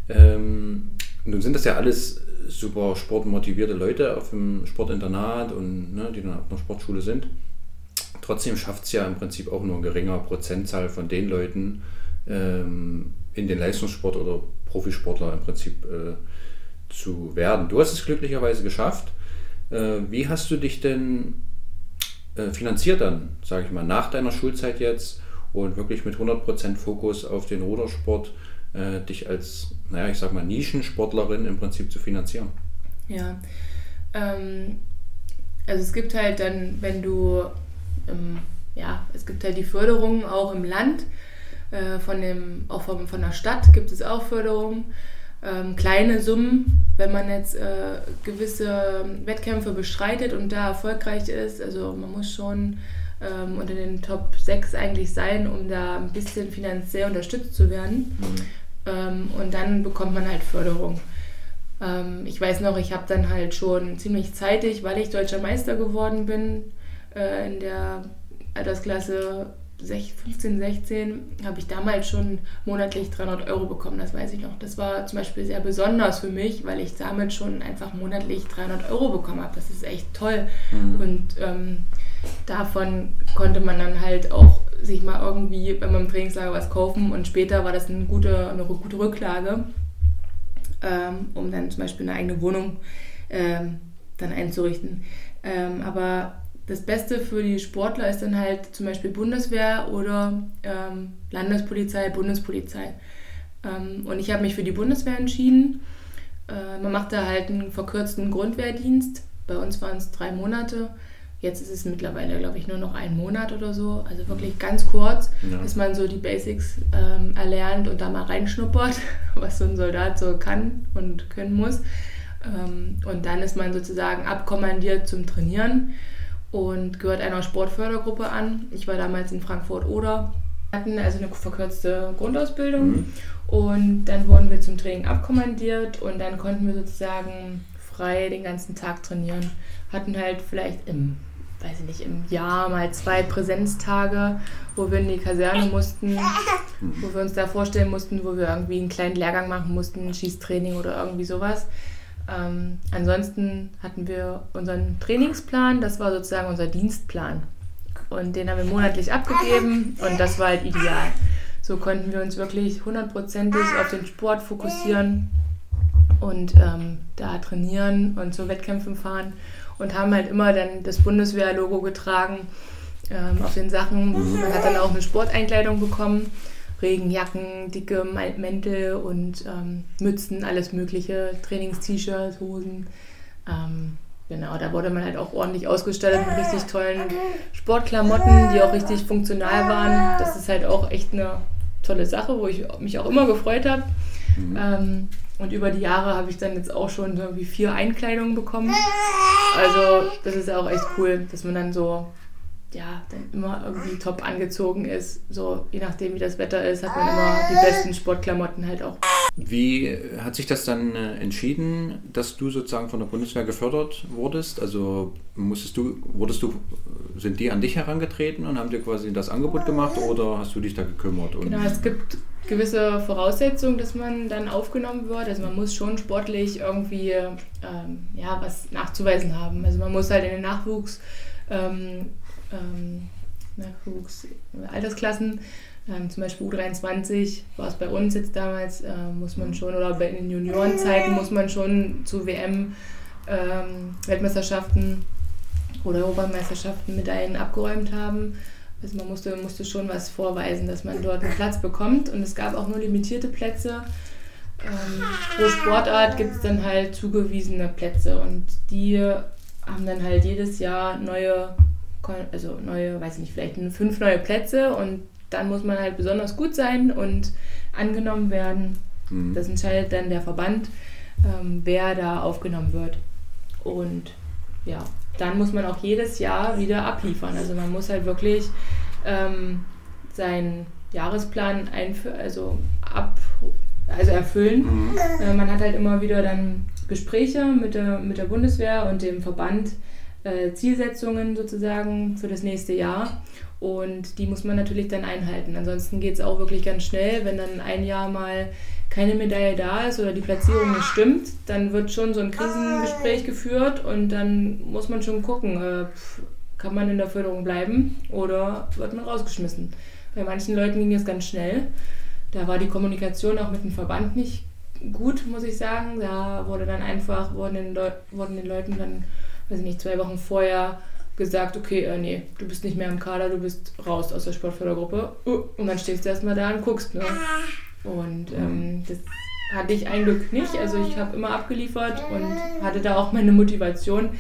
Ähm, nun sind das ja alles super sportmotivierte Leute auf dem Sportinternat und ne, die dann auf einer Sportschule sind. Trotzdem schafft es ja im Prinzip auch nur ein geringer Prozentzahl von den Leuten ähm, in den Leistungssport oder Profisportler im Prinzip äh, zu werden. Du hast es glücklicherweise geschafft. Äh, wie hast du dich denn finanziert dann, sage ich mal, nach deiner Schulzeit jetzt und wirklich mit 100% Fokus auf den Rudersport äh, dich als, naja, ich sag mal, Nischensportlerin im Prinzip zu finanzieren? Ja, ähm, also es gibt halt dann, wenn du, ähm, ja, es gibt halt die Förderung auch im Land äh, von dem, auch von, von der Stadt gibt es auch Förderung. Ähm, kleine Summen, wenn man jetzt äh, gewisse Wettkämpfe bestreitet und da erfolgreich ist. Also man muss schon ähm, unter den Top 6 eigentlich sein, um da ein bisschen finanziell unterstützt zu werden. Mhm. Ähm, und dann bekommt man halt Förderung. Ähm, ich weiß noch, ich habe dann halt schon ziemlich zeitig, weil ich deutscher Meister geworden bin, äh, in der Altersklasse 15, 16 habe ich damals schon monatlich 300 Euro bekommen, das weiß ich noch. Das war zum Beispiel sehr besonders für mich, weil ich damit schon einfach monatlich 300 Euro bekommen habe. Das ist echt toll. Mhm. Und ähm, davon konnte man dann halt auch sich mal irgendwie beim Trainingslager was kaufen und später war das eine gute, eine gute Rücklage, ähm, um dann zum Beispiel eine eigene Wohnung ähm, dann einzurichten. Ähm, aber das Beste für die Sportler ist dann halt zum Beispiel Bundeswehr oder ähm, Landespolizei, Bundespolizei. Ähm, und ich habe mich für die Bundeswehr entschieden. Äh, man macht da halt einen verkürzten Grundwehrdienst. Bei uns waren es drei Monate. Jetzt ist es mittlerweile, glaube ich, nur noch ein Monat oder so. Also wirklich ganz kurz, ja. dass man so die Basics ähm, erlernt und da mal reinschnuppert, was so ein Soldat so kann und können muss. Ähm, und dann ist man sozusagen abkommandiert zum Trainieren und gehört einer Sportfördergruppe an. Ich war damals in Frankfurt-Oder. Wir hatten also eine verkürzte Grundausbildung mhm. und dann wurden wir zum Training abkommandiert und dann konnten wir sozusagen frei den ganzen Tag trainieren. Hatten halt vielleicht im, weiß ich nicht, im Jahr mal zwei Präsenztage, wo wir in die Kaserne mussten, wo wir uns da vorstellen mussten, wo wir irgendwie einen kleinen Lehrgang machen mussten, Schießtraining oder irgendwie sowas. Ähm, ansonsten hatten wir unseren Trainingsplan, das war sozusagen unser Dienstplan. Und den haben wir monatlich abgegeben und das war halt ideal. So konnten wir uns wirklich hundertprozentig auf den Sport fokussieren und ähm, da trainieren und zu Wettkämpfen fahren und haben halt immer dann das Bundeswehr-Logo getragen ähm, auf den Sachen. Man hat dann auch eine Sporteinkleidung bekommen Regenjacken, dicke Mäntel und ähm, Mützen, alles mögliche, Trainings-T-Shirts, Hosen. Ähm, genau, da wurde man halt auch ordentlich ausgestattet mit richtig tollen Sportklamotten, die auch richtig funktional waren. Das ist halt auch echt eine tolle Sache, wo ich mich auch immer gefreut habe. Mhm. Ähm, und über die Jahre habe ich dann jetzt auch schon irgendwie vier Einkleidungen bekommen. Also das ist auch echt cool, dass man dann so ja, dann immer irgendwie top angezogen ist. So, je nachdem, wie das Wetter ist, hat man immer die besten Sportklamotten halt auch. Wie hat sich das dann äh, entschieden, dass du sozusagen von der Bundeswehr gefördert wurdest? Also musstest du, wurdest du, sind die an dich herangetreten und haben dir quasi das Angebot gemacht oder hast du dich da gekümmert? genau, es gibt gewisse Voraussetzungen, dass man dann aufgenommen wird. Also man muss schon sportlich irgendwie ähm, ja, was nachzuweisen haben. Also man muss halt in den Nachwuchs ähm, ähm, Altersklassen. Ähm, zum Beispiel U23 war es bei uns jetzt damals, äh, muss man schon, oder bei den Juniorenzeiten muss man schon zu WM, ähm, Weltmeisterschaften oder Europameisterschaften Medaillen abgeräumt haben. Also man musste, musste schon was vorweisen, dass man dort einen Platz bekommt. Und es gab auch nur limitierte Plätze. Ähm, pro Sportart gibt es dann halt zugewiesene Plätze und die haben dann halt jedes Jahr neue also neue, weiß ich nicht, vielleicht fünf neue Plätze und dann muss man halt besonders gut sein und angenommen werden. Mhm. Das entscheidet dann der Verband, ähm, wer da aufgenommen wird. Und ja, dann muss man auch jedes Jahr wieder abliefern. Also man muss halt wirklich ähm, seinen Jahresplan einführen, also ab, also erfüllen. Mhm. Äh, man hat halt immer wieder dann Gespräche mit der, mit der Bundeswehr und dem Verband äh, Zielsetzungen sozusagen für das nächste Jahr. Und die muss man natürlich dann einhalten. Ansonsten geht es auch wirklich ganz schnell, wenn dann ein Jahr mal keine Medaille da ist oder die Platzierung nicht stimmt, dann wird schon so ein Krisengespräch geführt und dann muss man schon gucken, äh, kann man in der Förderung bleiben oder wird man rausgeschmissen. Bei manchen Leuten ging es ganz schnell. Da war die Kommunikation auch mit dem Verband nicht gut, muss ich sagen. Da wurde dann einfach, wurden den, Leu wurden den Leuten dann weiß ich nicht, zwei Wochen vorher gesagt, okay, äh, nee, du bist nicht mehr im Kader, du bist raus aus der Sportfördergruppe. Uh, und dann stehst du erstmal da und guckst. Ne? Und ähm, das hatte ich ein Glück nicht. Also ich habe immer abgeliefert und hatte da auch meine Motivation.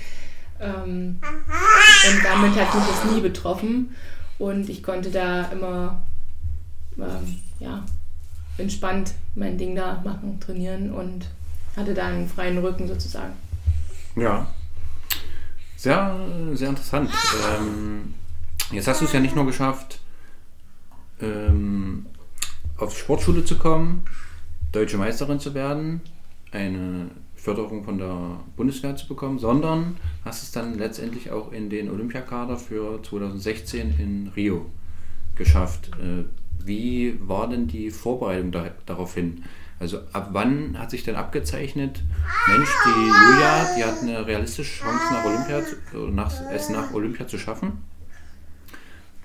Ähm, und damit hat mich das nie betroffen. Und ich konnte da immer ähm, ja, entspannt mein Ding da machen, trainieren und hatte da einen freien Rücken sozusagen. Ja, sehr, sehr interessant. Ähm, jetzt hast du es ja nicht nur geschafft, ähm, auf Sportschule zu kommen, deutsche Meisterin zu werden, eine Förderung von der Bundeswehr zu bekommen, sondern hast es dann letztendlich auch in den Olympiakader für 2016 in Rio geschafft. Äh, wie war denn die Vorbereitung da, darauf hin? Also ab wann hat sich denn abgezeichnet, Mensch, die Julia, die hat eine realistische Chance nach Olympia, nach, es nach Olympia zu schaffen?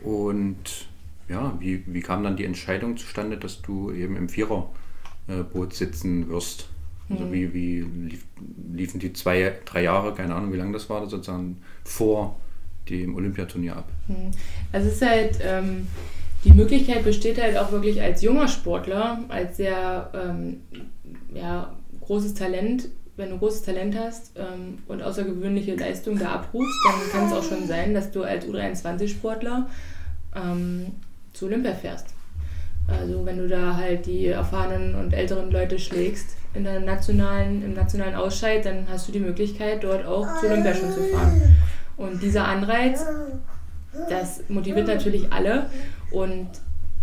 Und ja, wie, wie kam dann die Entscheidung zustande, dass du eben im Viererboot sitzen wirst? Also mhm. wie, wie lief, liefen die zwei, drei Jahre, keine Ahnung, wie lange das war, sozusagen vor dem Olympiaturnier ab? Mhm. Also es ist halt, ähm, die Möglichkeit besteht halt auch wirklich als junger Sportler, als sehr ähm, ja, großes Talent, wenn du großes Talent hast ähm, und außergewöhnliche Leistung da abrufst, dann kann es auch schon sein, dass du als U23-Sportler ähm, zu Olympia fährst. Also wenn du da halt die erfahrenen und älteren Leute schlägst in der nationalen, im nationalen Ausscheid, dann hast du die Möglichkeit, dort auch zu Olympia schon zu fahren. Und dieser Anreiz, das motiviert natürlich alle. Und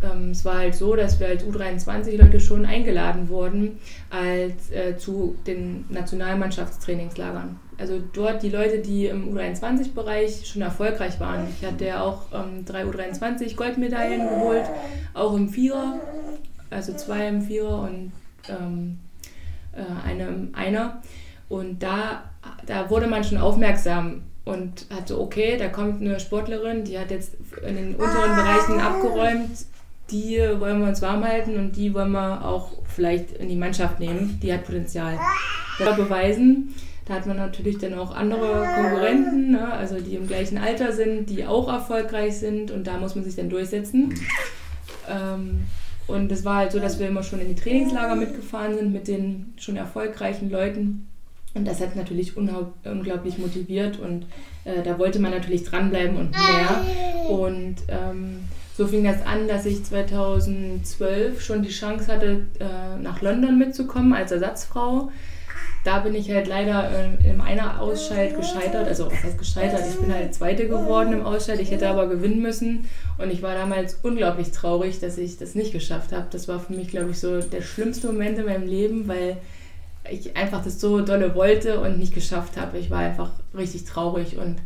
ähm, es war halt so, dass wir als U23-Leute schon eingeladen wurden als, äh, zu den Nationalmannschaftstrainingslagern. Also dort die Leute, die im U23-Bereich schon erfolgreich waren. Ich hatte ja auch ähm, drei U23 Goldmedaillen geholt, auch im Vierer, also zwei im Vierer und ähm, äh, eine im Einer. Und da, da wurde man schon aufmerksam und hat so, okay, da kommt eine Sportlerin, die hat jetzt in den unteren Bereichen abgeräumt, die wollen wir uns warm halten und die wollen wir auch vielleicht in die Mannschaft nehmen, die hat Potenzial. Das beweisen. Da hat man natürlich dann auch andere Konkurrenten, ne? also die im gleichen Alter sind, die auch erfolgreich sind und da muss man sich dann durchsetzen. Ähm, und es war halt so, dass wir immer schon in die Trainingslager mitgefahren sind mit den schon erfolgreichen Leuten. Und das hat natürlich unglaublich motiviert und äh, da wollte man natürlich dranbleiben und mehr. Und ähm, so fing das an, dass ich 2012 schon die Chance hatte, äh, nach London mitzukommen als Ersatzfrau. Da bin ich halt leider äh, im einer Ausscheid gescheitert. Also was heißt gescheitert? Ich bin halt Zweite geworden im Ausscheid. Ich hätte aber gewinnen müssen. Und ich war damals unglaublich traurig, dass ich das nicht geschafft habe. Das war für mich, glaube ich, so der schlimmste Moment in meinem Leben, weil ich einfach das so dolle wollte und nicht geschafft habe. Ich war einfach richtig traurig und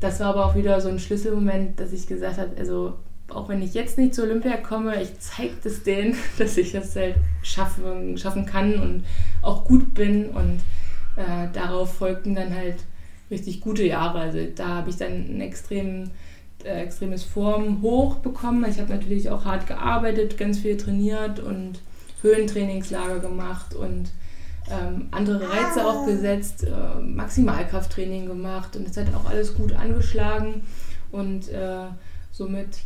das war aber auch wieder so ein Schlüsselmoment, dass ich gesagt habe, also auch wenn ich jetzt nicht zur Olympia komme, ich zeige das denen, dass ich das halt schaffen, schaffen kann und auch gut bin und äh, darauf folgten dann halt richtig gute Jahre. Also da habe ich dann ein extrem, äh, extremes Form hoch bekommen. Ich habe natürlich auch hart gearbeitet, ganz viel trainiert und Höhentrainingslager gemacht und ähm, andere Reize auch gesetzt, äh, Maximalkrafttraining gemacht und es hat auch alles gut angeschlagen. Und äh, somit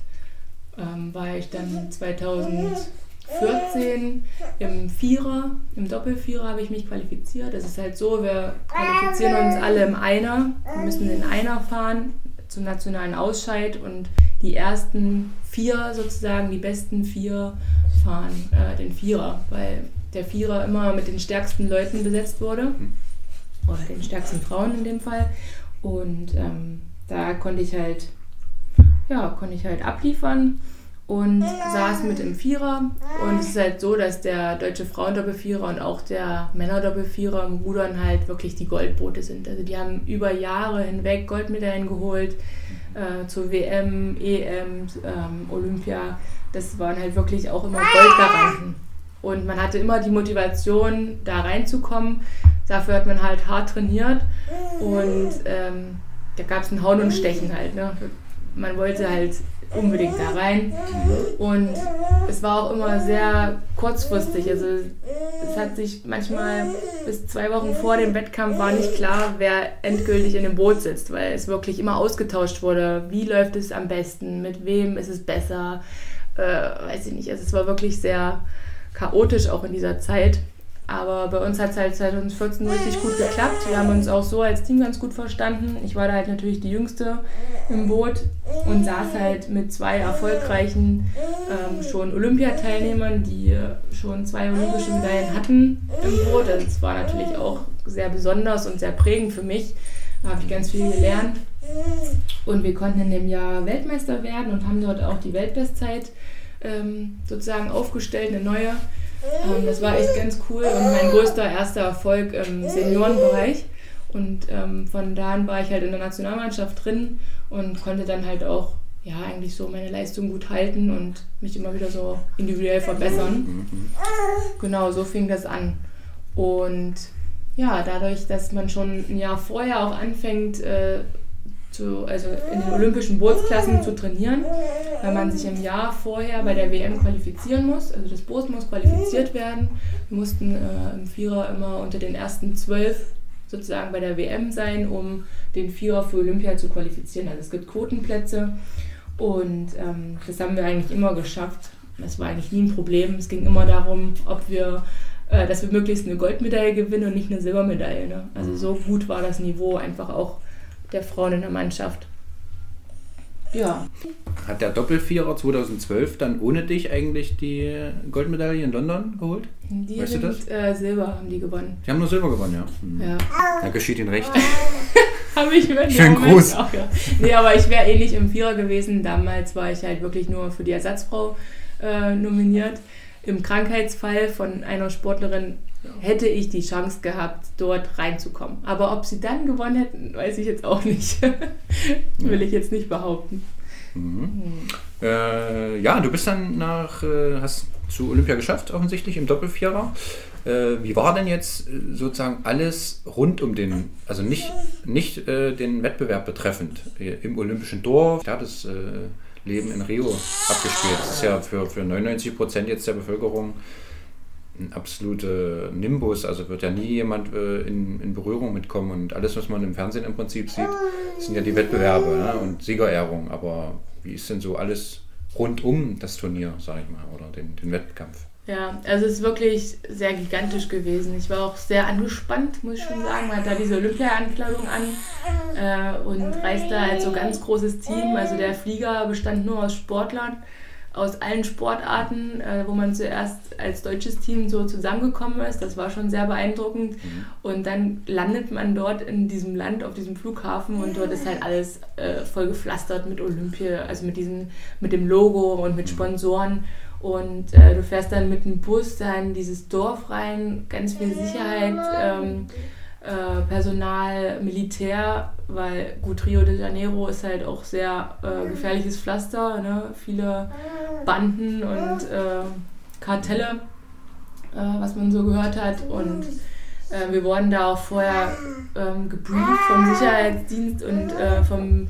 ähm, war ich dann 2014 im Vierer, im Doppelvierer habe ich mich qualifiziert. Das ist halt so, wir qualifizieren uns alle im Einer, wir müssen in Einer fahren zum nationalen Ausscheid und die ersten vier sozusagen, die besten vier fahren äh, den Vierer, weil der Vierer immer mit den stärksten Leuten besetzt wurde. Mhm. Oder den stärksten Frauen in dem Fall. Und ähm, da konnte ich halt, ja, konnte ich halt abliefern und saß mit im Vierer. Und es ist halt so, dass der deutsche Frauendoppelvierer und auch der Männerdoppelvierer im Rudern halt wirklich die Goldboote sind. Also die haben über Jahre hinweg Goldmedaillen geholt äh, zur WM, EM, ähm, Olympia. Das waren halt wirklich auch immer Goldgaranten. Und man hatte immer die Motivation, da reinzukommen. Dafür hat man halt hart trainiert und ähm, da gab es ein Hauen und Stechen halt. Ne? Man wollte halt unbedingt da rein und es war auch immer sehr kurzfristig. Also es hat sich manchmal bis zwei Wochen vor dem Wettkampf war nicht klar, wer endgültig in dem Boot sitzt, weil es wirklich immer ausgetauscht wurde. Wie läuft es am besten? Mit wem ist es besser? Äh, weiß ich nicht. Also es war wirklich sehr chaotisch auch in dieser Zeit. Aber bei uns hat es halt 2014 richtig gut geklappt. Wir haben uns auch so als Team ganz gut verstanden. Ich war da halt natürlich die Jüngste im Boot und saß halt mit zwei erfolgreichen ähm, schon Olympiateilnehmern, die schon zwei olympische Medaillen hatten im Boot. Es war natürlich auch sehr besonders und sehr prägend für mich. Da habe ich ganz viel gelernt. Und wir konnten in dem Jahr Weltmeister werden und haben dort auch die Weltbestzeit ähm, sozusagen aufgestellt, eine neue. Ähm, das war echt ganz cool und mein größter erster Erfolg im Seniorenbereich. Und ähm, von da an war ich halt in der Nationalmannschaft drin und konnte dann halt auch ja, eigentlich so meine Leistung gut halten und mich immer wieder so individuell verbessern. Genau, so fing das an. Und ja, dadurch, dass man schon ein Jahr vorher auch anfängt, äh, zu, also in den olympischen Bootsklassen zu trainieren, weil man sich im Jahr vorher bei der WM qualifizieren muss. Also das Boot muss qualifiziert werden. Wir mussten äh, im Vierer immer unter den ersten zwölf sozusagen bei der WM sein, um den Vierer für Olympia zu qualifizieren. Also es gibt Quotenplätze und ähm, das haben wir eigentlich immer geschafft. Das war eigentlich nie ein Problem. Es ging immer darum, ob wir, äh, dass wir möglichst eine Goldmedaille gewinnen und nicht eine Silbermedaille. Ne? Also so gut war das Niveau einfach auch der Frauen in der Mannschaft. Ja. Hat der Doppelvierer 2012 dann ohne dich eigentlich die Goldmedaille in London geholt? Die weißt sind, du das? Äh, Silber haben die gewonnen. Die haben nur Silber gewonnen, ja. Mhm. ja. Da geschieht ihnen recht. Habe ich Schönen Gruß. Auch, ja. Nee, aber ich wäre eh nicht im Vierer gewesen. Damals war ich halt wirklich nur für die Ersatzfrau äh, nominiert. Im Krankheitsfall von einer Sportlerin hätte ich die Chance gehabt, dort reinzukommen. Aber ob sie dann gewonnen hätten, weiß ich jetzt auch nicht. Will ich jetzt nicht behaupten. Mhm. Mhm. Äh, ja, du bist dann nach, äh, hast zu Olympia geschafft, offensichtlich im Doppelvierer. Äh, wie war denn jetzt äh, sozusagen alles rund um den, also nicht, nicht äh, den Wettbewerb betreffend, im Olympischen Dorf? Da das Leben in Rio abgespielt. Das ist ja für, für 99 Prozent jetzt der Bevölkerung ein absoluter Nimbus, also wird ja nie jemand äh, in, in, Berührung mitkommen und alles, was man im Fernsehen im Prinzip sieht, sind ja die Wettbewerbe ne? und Siegerehrung. Aber wie ist denn so alles rund um das Turnier, sage ich mal, oder den, den Wettkampf? Ja, also es ist wirklich sehr gigantisch gewesen. Ich war auch sehr angespannt, muss ich schon sagen. Man hat da diese Olympia-Ankleidung an äh, und reist da als so ganz großes Team. Also der Flieger bestand nur aus Sportlern aus allen Sportarten, äh, wo man zuerst als deutsches Team so zusammengekommen ist. Das war schon sehr beeindruckend. Mhm. Und dann landet man dort in diesem Land, auf diesem Flughafen und dort ist halt alles äh, voll gepflastert mit Olympia, also mit, diesen, mit dem Logo und mit mhm. Sponsoren. Und äh, du fährst dann mit dem Bus da in dieses Dorf rein, ganz viel Sicherheit. Ähm, äh, Personal, Militär, weil gut, Rio de Janeiro ist halt auch sehr äh, gefährliches Pflaster, ne? viele Banden und äh, Kartelle, äh, was man so gehört hat. Und äh, wir wurden da auch vorher ähm, gebrieft vom Sicherheitsdienst und vom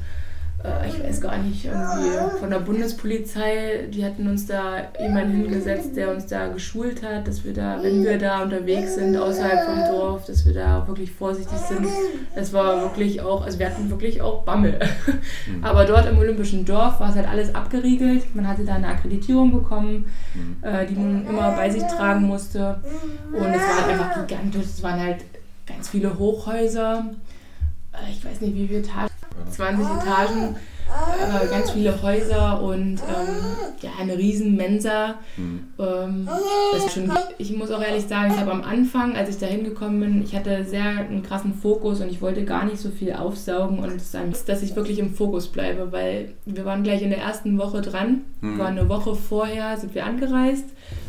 äh, ich weiß gar nicht, irgendwie von der Bundespolizei, die hatten uns da jemanden hingesetzt, der uns da geschult hat, dass wir da, wenn wir da unterwegs sind, außerhalb vom Dorf, dass wir da auch wirklich vorsichtig sind. Es war wirklich auch, also wir hatten wirklich auch Bammel. Mhm. Aber dort im Olympischen Dorf war es halt alles abgeriegelt. Man hatte da eine Akkreditierung bekommen, mhm. äh, die man immer bei sich tragen musste. Und es war halt einfach gigantisch. Es waren halt ganz viele Hochhäuser. Äh, ich weiß nicht, wie viele Etagen 20 Etagen, äh, ganz viele Häuser und ähm, ja, eine riesen Mensa. Mhm. Ähm, schon, ich muss auch ehrlich sagen, ich habe am Anfang, als ich da hingekommen bin, ich hatte sehr einen krassen Fokus und ich wollte gar nicht so viel aufsaugen und sagen, dass ich wirklich im Fokus bleibe, weil wir waren gleich in der ersten Woche dran, mhm. war eine Woche vorher, sind wir angereist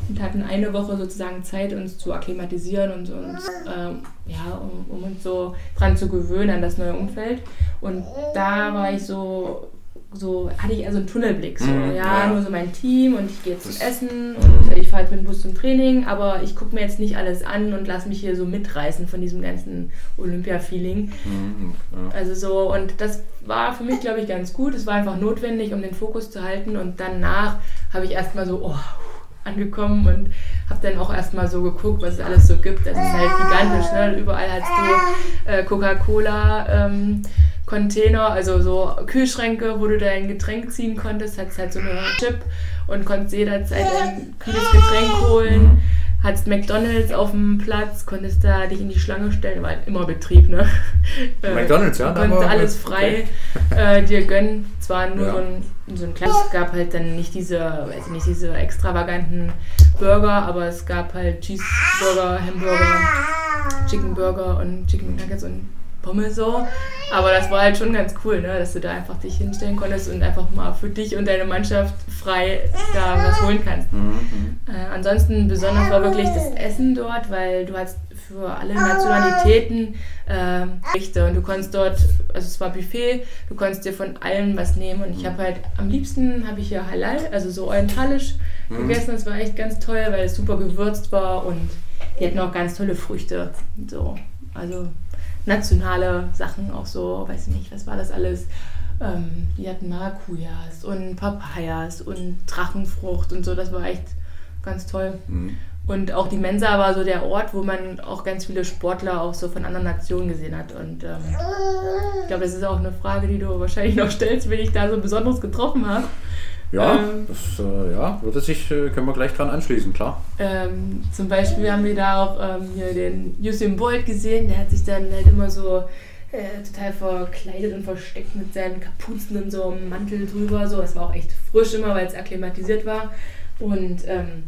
und hatten eine Woche sozusagen Zeit, uns zu akklimatisieren und uns, ähm, ja, um, um, uns so dran zu gewöhnen an das neue Umfeld. Und da war ich so, so hatte ich also einen Tunnelblick. So, mhm, ja, ja, nur so mein Team und ich gehe jetzt zum Essen und ich fahre jetzt mit dem Bus zum Training, aber ich gucke mir jetzt nicht alles an und lasse mich hier so mitreißen von diesem ganzen Olympia-Feeling. Mhm, ja. Also so, und das war für mich, glaube ich, ganz gut. Es war einfach notwendig, um den Fokus zu halten und danach habe ich erstmal so, oh, angekommen und habe dann auch erstmal so geguckt, was es alles so gibt. Das ist halt gigantisch. Ne? Überall hast du äh, Coca-Cola. Ähm, Container, also so Kühlschränke, wo du dein Getränk ziehen konntest, hattest halt so eine Chip und konntest jederzeit ein kühles Getränk holen. Mhm. Hattest McDonalds auf dem Platz, konntest da dich in die Schlange stellen, war halt immer Betrieb, ne? McDonalds, ja. Konntest alles frei okay. äh, dir gönnen. Zwar nur ja. so ein so ein kleines, es gab halt dann nicht diese, weiß ich nicht, diese extravaganten Burger, aber es gab halt Cheeseburger, Hamburger, Chicken Burger und Chicken Nuggets und Pommes so. Aber das war halt schon ganz cool, ne? dass du da einfach dich hinstellen konntest und einfach mal für dich und deine Mannschaft frei da was holen kannst. Mhm. Äh, ansonsten besonders war wirklich das Essen dort, weil du hast für alle Nationalitäten äh, Gerichte und du konntest dort also es war Buffet, du konntest dir von allem was nehmen und ich habe halt am liebsten habe ich hier Halal, also so orientalisch Mhm. gegessen. Das war echt ganz toll, weil es super gewürzt war und die hatten auch ganz tolle Früchte. So, also nationale Sachen auch so, weiß ich nicht, was war das alles? Ähm, die hatten Maracujas und Papayas und Drachenfrucht und so, das war echt ganz toll. Mhm. Und auch die Mensa war so der Ort, wo man auch ganz viele Sportler auch so von anderen Nationen gesehen hat. Und ähm, ich glaube, das ist auch eine Frage, die du wahrscheinlich noch stellst, wenn ich da so Besonderes getroffen habe. Ja, Ähm. das äh, ja, würde sich, äh, können wir gleich dran anschließen, klar. Ähm, zum Beispiel haben wir da auch ähm, hier den Usain Bolt gesehen, der hat sich dann halt immer so äh, total verkleidet und versteckt mit seinen Kapuzen und so einem Mantel drüber. So, es war auch echt frisch immer, weil es akklimatisiert war. Und ähm,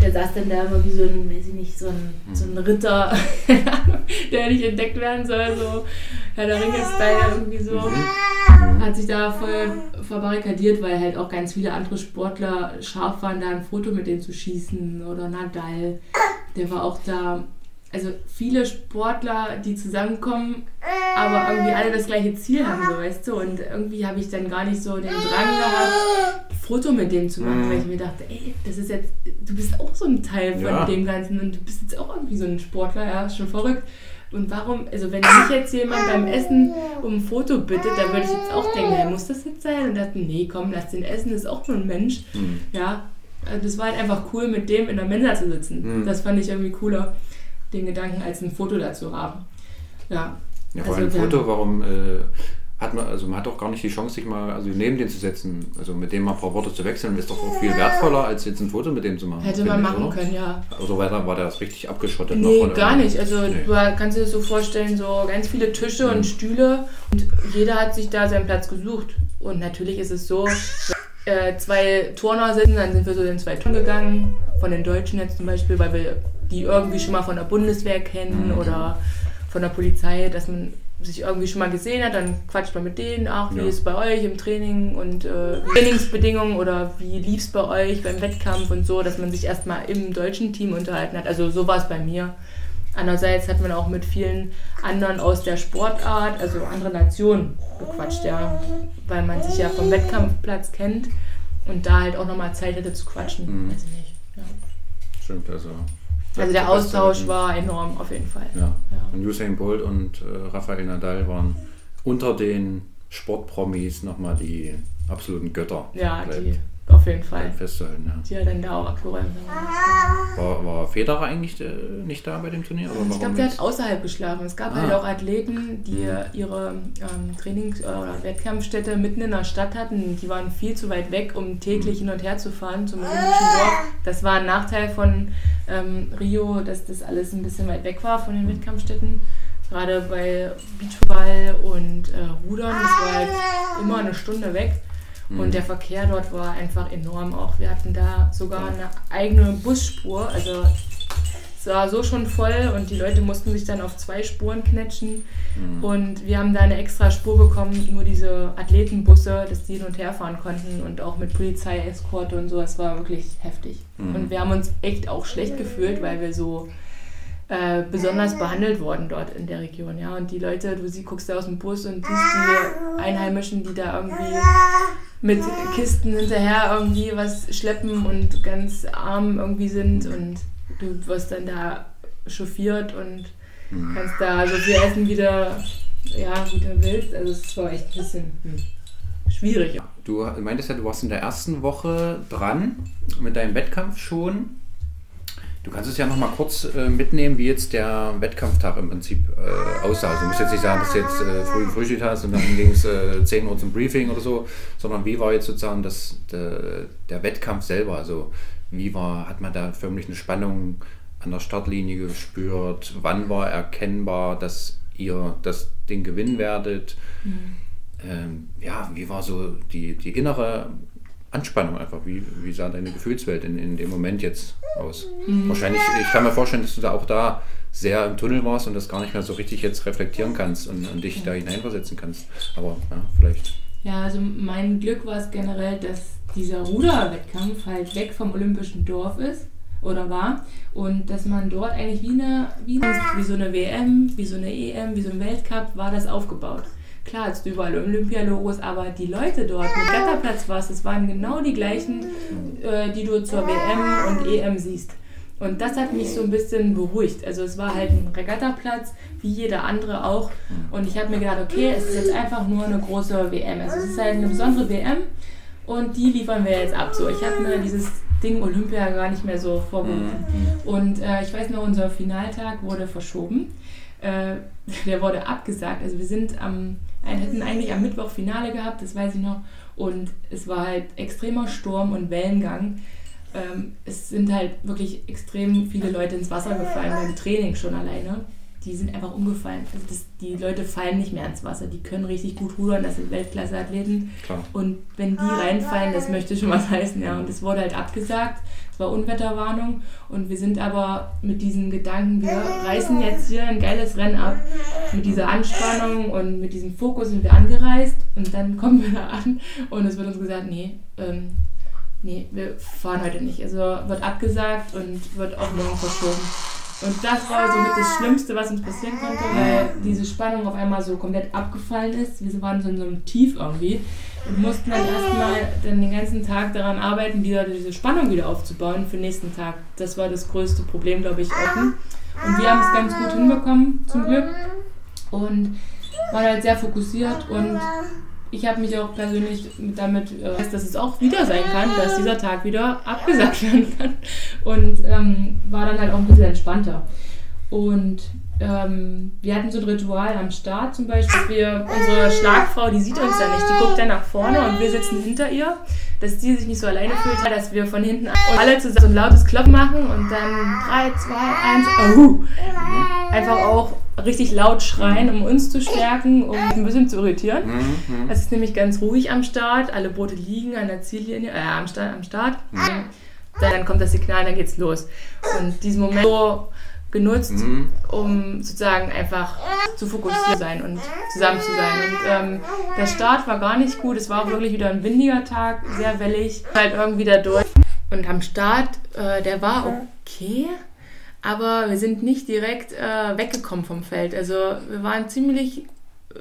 der saß dann da immer wie so ein, weiß ich nicht, so ein, so ein Ritter, der nicht entdeckt werden soll, so Herr der Ringe-Style irgendwie so. Hat sich da voll verbarrikadiert, weil halt auch ganz viele andere Sportler scharf waren, da ein Foto mit denen zu schießen. Oder Nadal, der war auch da. Also viele Sportler, die zusammenkommen, aber irgendwie alle das gleiche Ziel haben, so weißt du. Und irgendwie habe ich dann gar nicht so den Drang gehabt, ein Foto mit dem zu machen, Mhm. weil ich mir dachte, ey, das ist jetzt, du bist auch so ein Teil von Ja. dem Ganzen und du bist jetzt auch irgendwie so ein Sportler, ja, ist schon verrückt. Und warum, also wenn mich jetzt jemand beim Essen um ein Foto bittet, dann würde ich jetzt auch denken, hey, muss das jetzt sein? Und dachte, nee, komm, lass den essen, ist auch nur ein Mensch. Mhm. Ja, also das war halt einfach cool, mit dem in der Mensa zu sitzen. Mhm. Das fand ich irgendwie cooler, den Gedanken, als ein Foto dazu haben. Ja. Ja, vor Also allem wir Foto, warum äh, hat man, also man hat doch gar nicht die Chance, sich mal also neben den zu setzen, also mit dem mal ein paar Worte zu wechseln, ist doch auch viel wertvoller, als jetzt ein Foto mit dem zu machen. Hätte man ich, machen oder? können, ja. War der, war der richtig abgeschottet? noch Nee, von gar nicht. Also Nee. du kannst dir das so vorstellen, so ganz viele Tische Mhm. und Stühle und jeder hat sich da seinen Platz gesucht. Und natürlich ist es so, äh, zwei Turner sitzen, dann sind wir so den zwei Turn gegangen, von den Deutschen jetzt zum Beispiel, weil wir die irgendwie schon mal von der Bundeswehr kennen Mhm. oder von der Polizei, dass man sich irgendwie schon mal gesehen hat, dann quatscht man mit denen, ach, wie Ja. ist es bei euch im Training und äh, Trainingsbedingungen oder wie lief es bei euch beim Wettkampf und so, dass man sich erstmal im deutschen Team unterhalten hat. Also so war es bei mir. Andererseits hat man auch mit vielen anderen aus der Sportart, also andere Nationen, gequatscht, ja, weil man sich ja vom Wettkampfplatz kennt und da halt auch nochmal Zeit hatte zu quatschen. Mhm. Weiß ich nicht. Ja. Stimmt, also. Also der Austausch war enorm auf jeden Fall. Ja. Ja. Und Usain Bolt und äh, Rafael Nadal waren unter den Sportpromis nochmal die absoluten Götter. Ja, die auf jeden Fall. bleibt festzuhalten, ja. Die hat dann da auch abgeräumt. haben. War, war Federer eigentlich äh, nicht da bei dem Turnier? Oder Ich glaube, der hat außerhalb geschlafen. Es gab Ah. halt auch Athleten, die ihre ähm, Trainings- oder Wettkampfstätte mitten in der Stadt hatten. Die waren viel zu weit weg, um täglich hin und her zu fahren zum olympischen Dorf. Das war ein Nachteil von ähm, Rio, dass das alles ein bisschen weit weg war von den Wettkampfstätten. Gerade bei Beachball und äh, Rudern, das war halt immer eine Stunde weg. Und der Verkehr dort war einfach enorm auch. Wir hatten da sogar eine eigene Busspur. Also es war so schon voll und die Leute mussten sich dann auf zwei Spuren knetschen. Und wir haben da eine extra Spur bekommen, nur diese Athletenbusse, dass die hin und her fahren konnten und auch mit Polizeieskorte und so. Es war wirklich heftig. Und wir haben uns echt auch schlecht gefühlt, weil wir so äh, besonders behandelt worden dort in der Region. Ja? Und die Leute, du sie guckst da aus dem Bus und siehst die Einheimischen, die da irgendwie mit Kisten hinterher irgendwie was schleppen und ganz arm irgendwie sind und du wirst dann da chauffiert und kannst da so viel essen, wie du, ja, wie du willst. Also es war echt ein bisschen hm, schwierig. Du meintest ja, du warst in der ersten Woche dran mit deinem Wettkampf schon. Du kannst es ja noch mal kurz äh, mitnehmen, wie jetzt der Wettkampftag im Prinzip äh, aussah. Also du musst jetzt nicht sagen, dass du jetzt äh, früh Frühstück hast und dann ging es äh, 10 Uhr zum Briefing oder so, sondern wie war jetzt sozusagen das, der, der Wettkampf selber? Also wie war, hat man da förmlich eine Spannung an der Startlinie gespürt? Wann war erkennbar, dass ihr das Ding gewinnen werdet? ähm, ja, wie war so die, die innere Anspannung einfach? Wie, wie sah deine Gefühlswelt in, in dem Moment jetzt aus? Wahrscheinlich, ich kann mir vorstellen, dass du da auch da sehr im Tunnel warst und das gar nicht mehr so richtig jetzt reflektieren kannst und, und dich da hineinversetzen kannst. Aber ja, vielleicht. Ja, also mein Glück war es generell, dass dieser Ruderwettkampf halt weg vom olympischen Dorf ist oder war und dass man dort eigentlich wie, eine, wie, eine, wie so eine WM, wie so eine EM, wie so ein Weltcup war das aufgebaut. Klar, es überall Olympialogos, aber die Leute dort mit Gatterplatz war es, waren genau die gleichen, äh, die du zur WM und EM siehst. Und das hat mich so ein bisschen beruhigt. Also es war halt ein Regattaplatz, wie jeder andere auch. Und ich habe mir gedacht, okay, es ist jetzt einfach nur eine große WM. Also es ist halt eine besondere WM und die liefern wir jetzt ab. So, ich habe mir dieses Ding Olympia gar nicht mehr so vorgerufen. Mhm. Und äh, ich weiß noch, unser Finaltag wurde verschoben. Äh, der wurde abgesagt. Also wir sind am, hätten eigentlich am Mittwoch Finale gehabt, das weiß ich noch. Und es war halt extremer Sturm und Wellengang. Ähm, es sind halt wirklich extrem viele Leute ins Wasser gefallen beim Training schon alleine die sind einfach umgefallen. Also das, die Leute fallen nicht mehr ins Wasser. Die können richtig gut rudern, das sind Weltklasse-Athleten. Und wenn die reinfallen, das möchte schon was heißen, ja. Und es wurde halt abgesagt. War Unwetterwarnung. Und wir sind aber mit diesen Gedanken, wir reißen jetzt hier ein geiles Rennen ab. Mit dieser Anspannung und mit diesem Fokus sind wir angereist. Und dann kommen wir da an und es wird uns gesagt, nee, ähm, nee, wir fahren heute nicht. Also wird abgesagt und wird auch morgen verschoben. Und das war somit das Schlimmste, was uns passieren konnte, weil diese Spannung auf einmal so komplett abgefallen ist. Wir waren so in so einem Tief irgendwie mussten dann erstmal dann den ganzen Tag daran arbeiten, wieder diese Spannung wieder aufzubauen für den nächsten Tag. Das war das größte Problem, glaube ich, auch. Und wir haben es ganz gut hinbekommen, zum Glück. Und waren halt sehr fokussiert und ich habe mich auch persönlich damit, äh, dass es auch wieder sein kann, dass dieser Tag wieder abgesagt werden kann. Und ähm, war dann halt auch ein bisschen entspannter. Und ähm, wir hatten so ein Ritual am Start zum Beispiel. Wir, unsere Schlagfrau, die sieht uns ja nicht, die guckt dann nach vorne und wir sitzen hinter ihr, dass die sich nicht so alleine fühlt, dass wir von hinten alle zusammen so ein lautes Klopp machen und dann 3, 2, 1, oh, einfach auch richtig laut schreien, um uns zu stärken, um ein bisschen zu irritieren. Mhm. Es ist nämlich ganz ruhig am Start, alle Boote liegen an der Ziellinie, äh, am Start. Am Start. Mhm. Dann kommt das Signal, dann geht's los. Und diesen Moment so genutzt, mhm. um sozusagen einfach zu fokussiert sein und zusammen zu sein. Und ähm, der Start war gar nicht gut, es war auch wirklich wieder ein windiger Tag, sehr wellig, halt irgendwie da durch. Und am Start, äh, der war okay aber wir sind nicht direkt äh, weggekommen vom Feld. Also wir waren ziemlich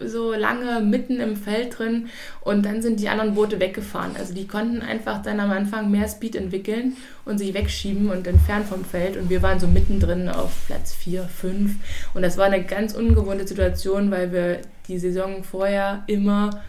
so lange mitten im Feld drin und dann sind die anderen Boote weggefahren. Also die konnten einfach dann am Anfang mehr Speed entwickeln und sich wegschieben und entfernen vom Feld und wir waren so mittendrin auf Platz 4, 5 und das war eine ganz ungewohnte Situation, weil wir die Saison vorher immer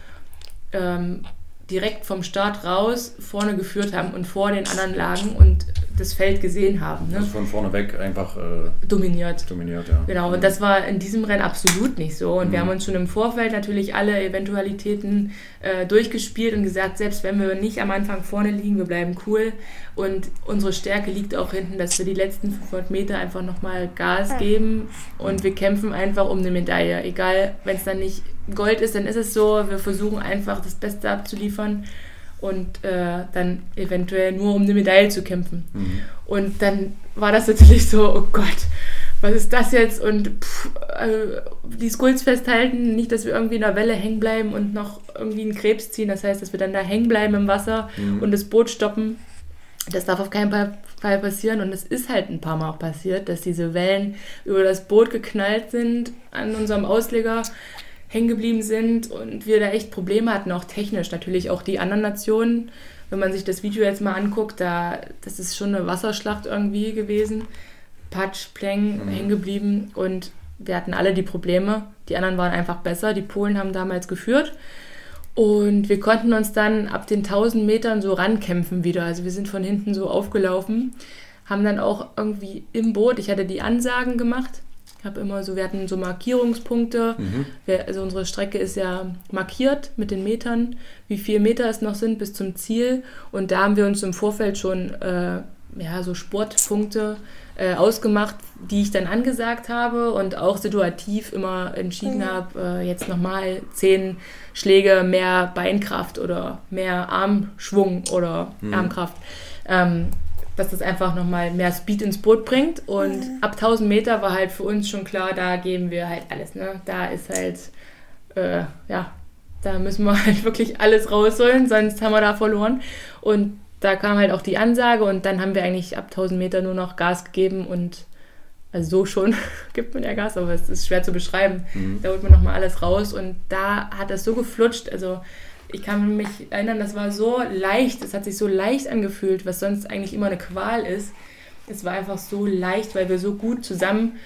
ähm, direkt vom Start raus vorne geführt haben und vor den anderen lagen und das Feld gesehen haben. Ne? Also von vorne weg einfach äh, dominiert. Dominiert, ja. Genau, und das war in diesem Rennen absolut nicht so. Und mhm. wir haben uns schon im Vorfeld natürlich alle Eventualitäten äh, durchgespielt und gesagt, selbst wenn wir nicht am Anfang vorne liegen, wir bleiben cool. Und unsere Stärke liegt auch hinten, dass wir die letzten 500 Meter einfach nochmal Gas geben und wir kämpfen einfach um eine Medaille. Egal, wenn es dann nicht Gold ist, dann ist es so. Wir versuchen einfach das Beste abzuliefern und äh, dann eventuell nur um eine Medaille zu kämpfen. Mhm. Und dann war das natürlich so, oh Gott, was ist das jetzt? Und pff, äh, die Skulls festhalten, nicht, dass wir irgendwie in der Welle hängen bleiben und noch irgendwie einen Krebs ziehen. Das heißt, dass wir dann da hängen bleiben im Wasser mhm. und das Boot stoppen. Das darf auf keinen Fall passieren und es ist halt ein paar Mal auch passiert, dass diese Wellen über das Boot geknallt sind an unserem Ausleger hängen geblieben sind und wir da echt Probleme hatten, auch technisch. Natürlich auch die anderen Nationen. Wenn man sich das Video jetzt mal anguckt, da, das ist schon eine Wasserschlacht irgendwie gewesen. Patsch, Pleng, mhm. hängen geblieben und wir hatten alle die Probleme. Die anderen waren einfach besser. Die Polen haben damals geführt. Und wir konnten uns dann ab den 1000 Metern so rankämpfen wieder. Also wir sind von hinten so aufgelaufen, haben dann auch irgendwie im Boot, ich hatte die Ansagen gemacht, habe immer so, wir hatten so Markierungspunkte. Mhm. Wir, also unsere Strecke ist ja markiert mit den Metern, wie viele Meter es noch sind bis zum Ziel. Und da haben wir uns im Vorfeld schon äh, ja, so Sportpunkte äh, ausgemacht, die ich dann angesagt habe und auch situativ immer entschieden mhm. habe, äh, jetzt nochmal zehn Schläge mehr Beinkraft oder mehr Armschwung oder mhm. Armkraft. Ähm, dass das einfach nochmal mehr Speed ins Boot bringt. Und mhm. ab 1000 Meter war halt für uns schon klar, da geben wir halt alles. Ne? Da ist halt, äh, ja, da müssen wir halt wirklich alles rausholen, sonst haben wir da verloren. Und da kam halt auch die Ansage und dann haben wir eigentlich ab 1000 Meter nur noch Gas gegeben und Also so schon gibt man ja Gas, aber es ist schwer zu beschreiben. Mhm. Da holt man nochmal alles raus und da hat es so geflutscht. Also ich kann mich erinnern, das war so leicht, es hat sich so leicht angefühlt, was sonst eigentlich immer eine Qual ist. Es war einfach so leicht, weil wir so gut zusammen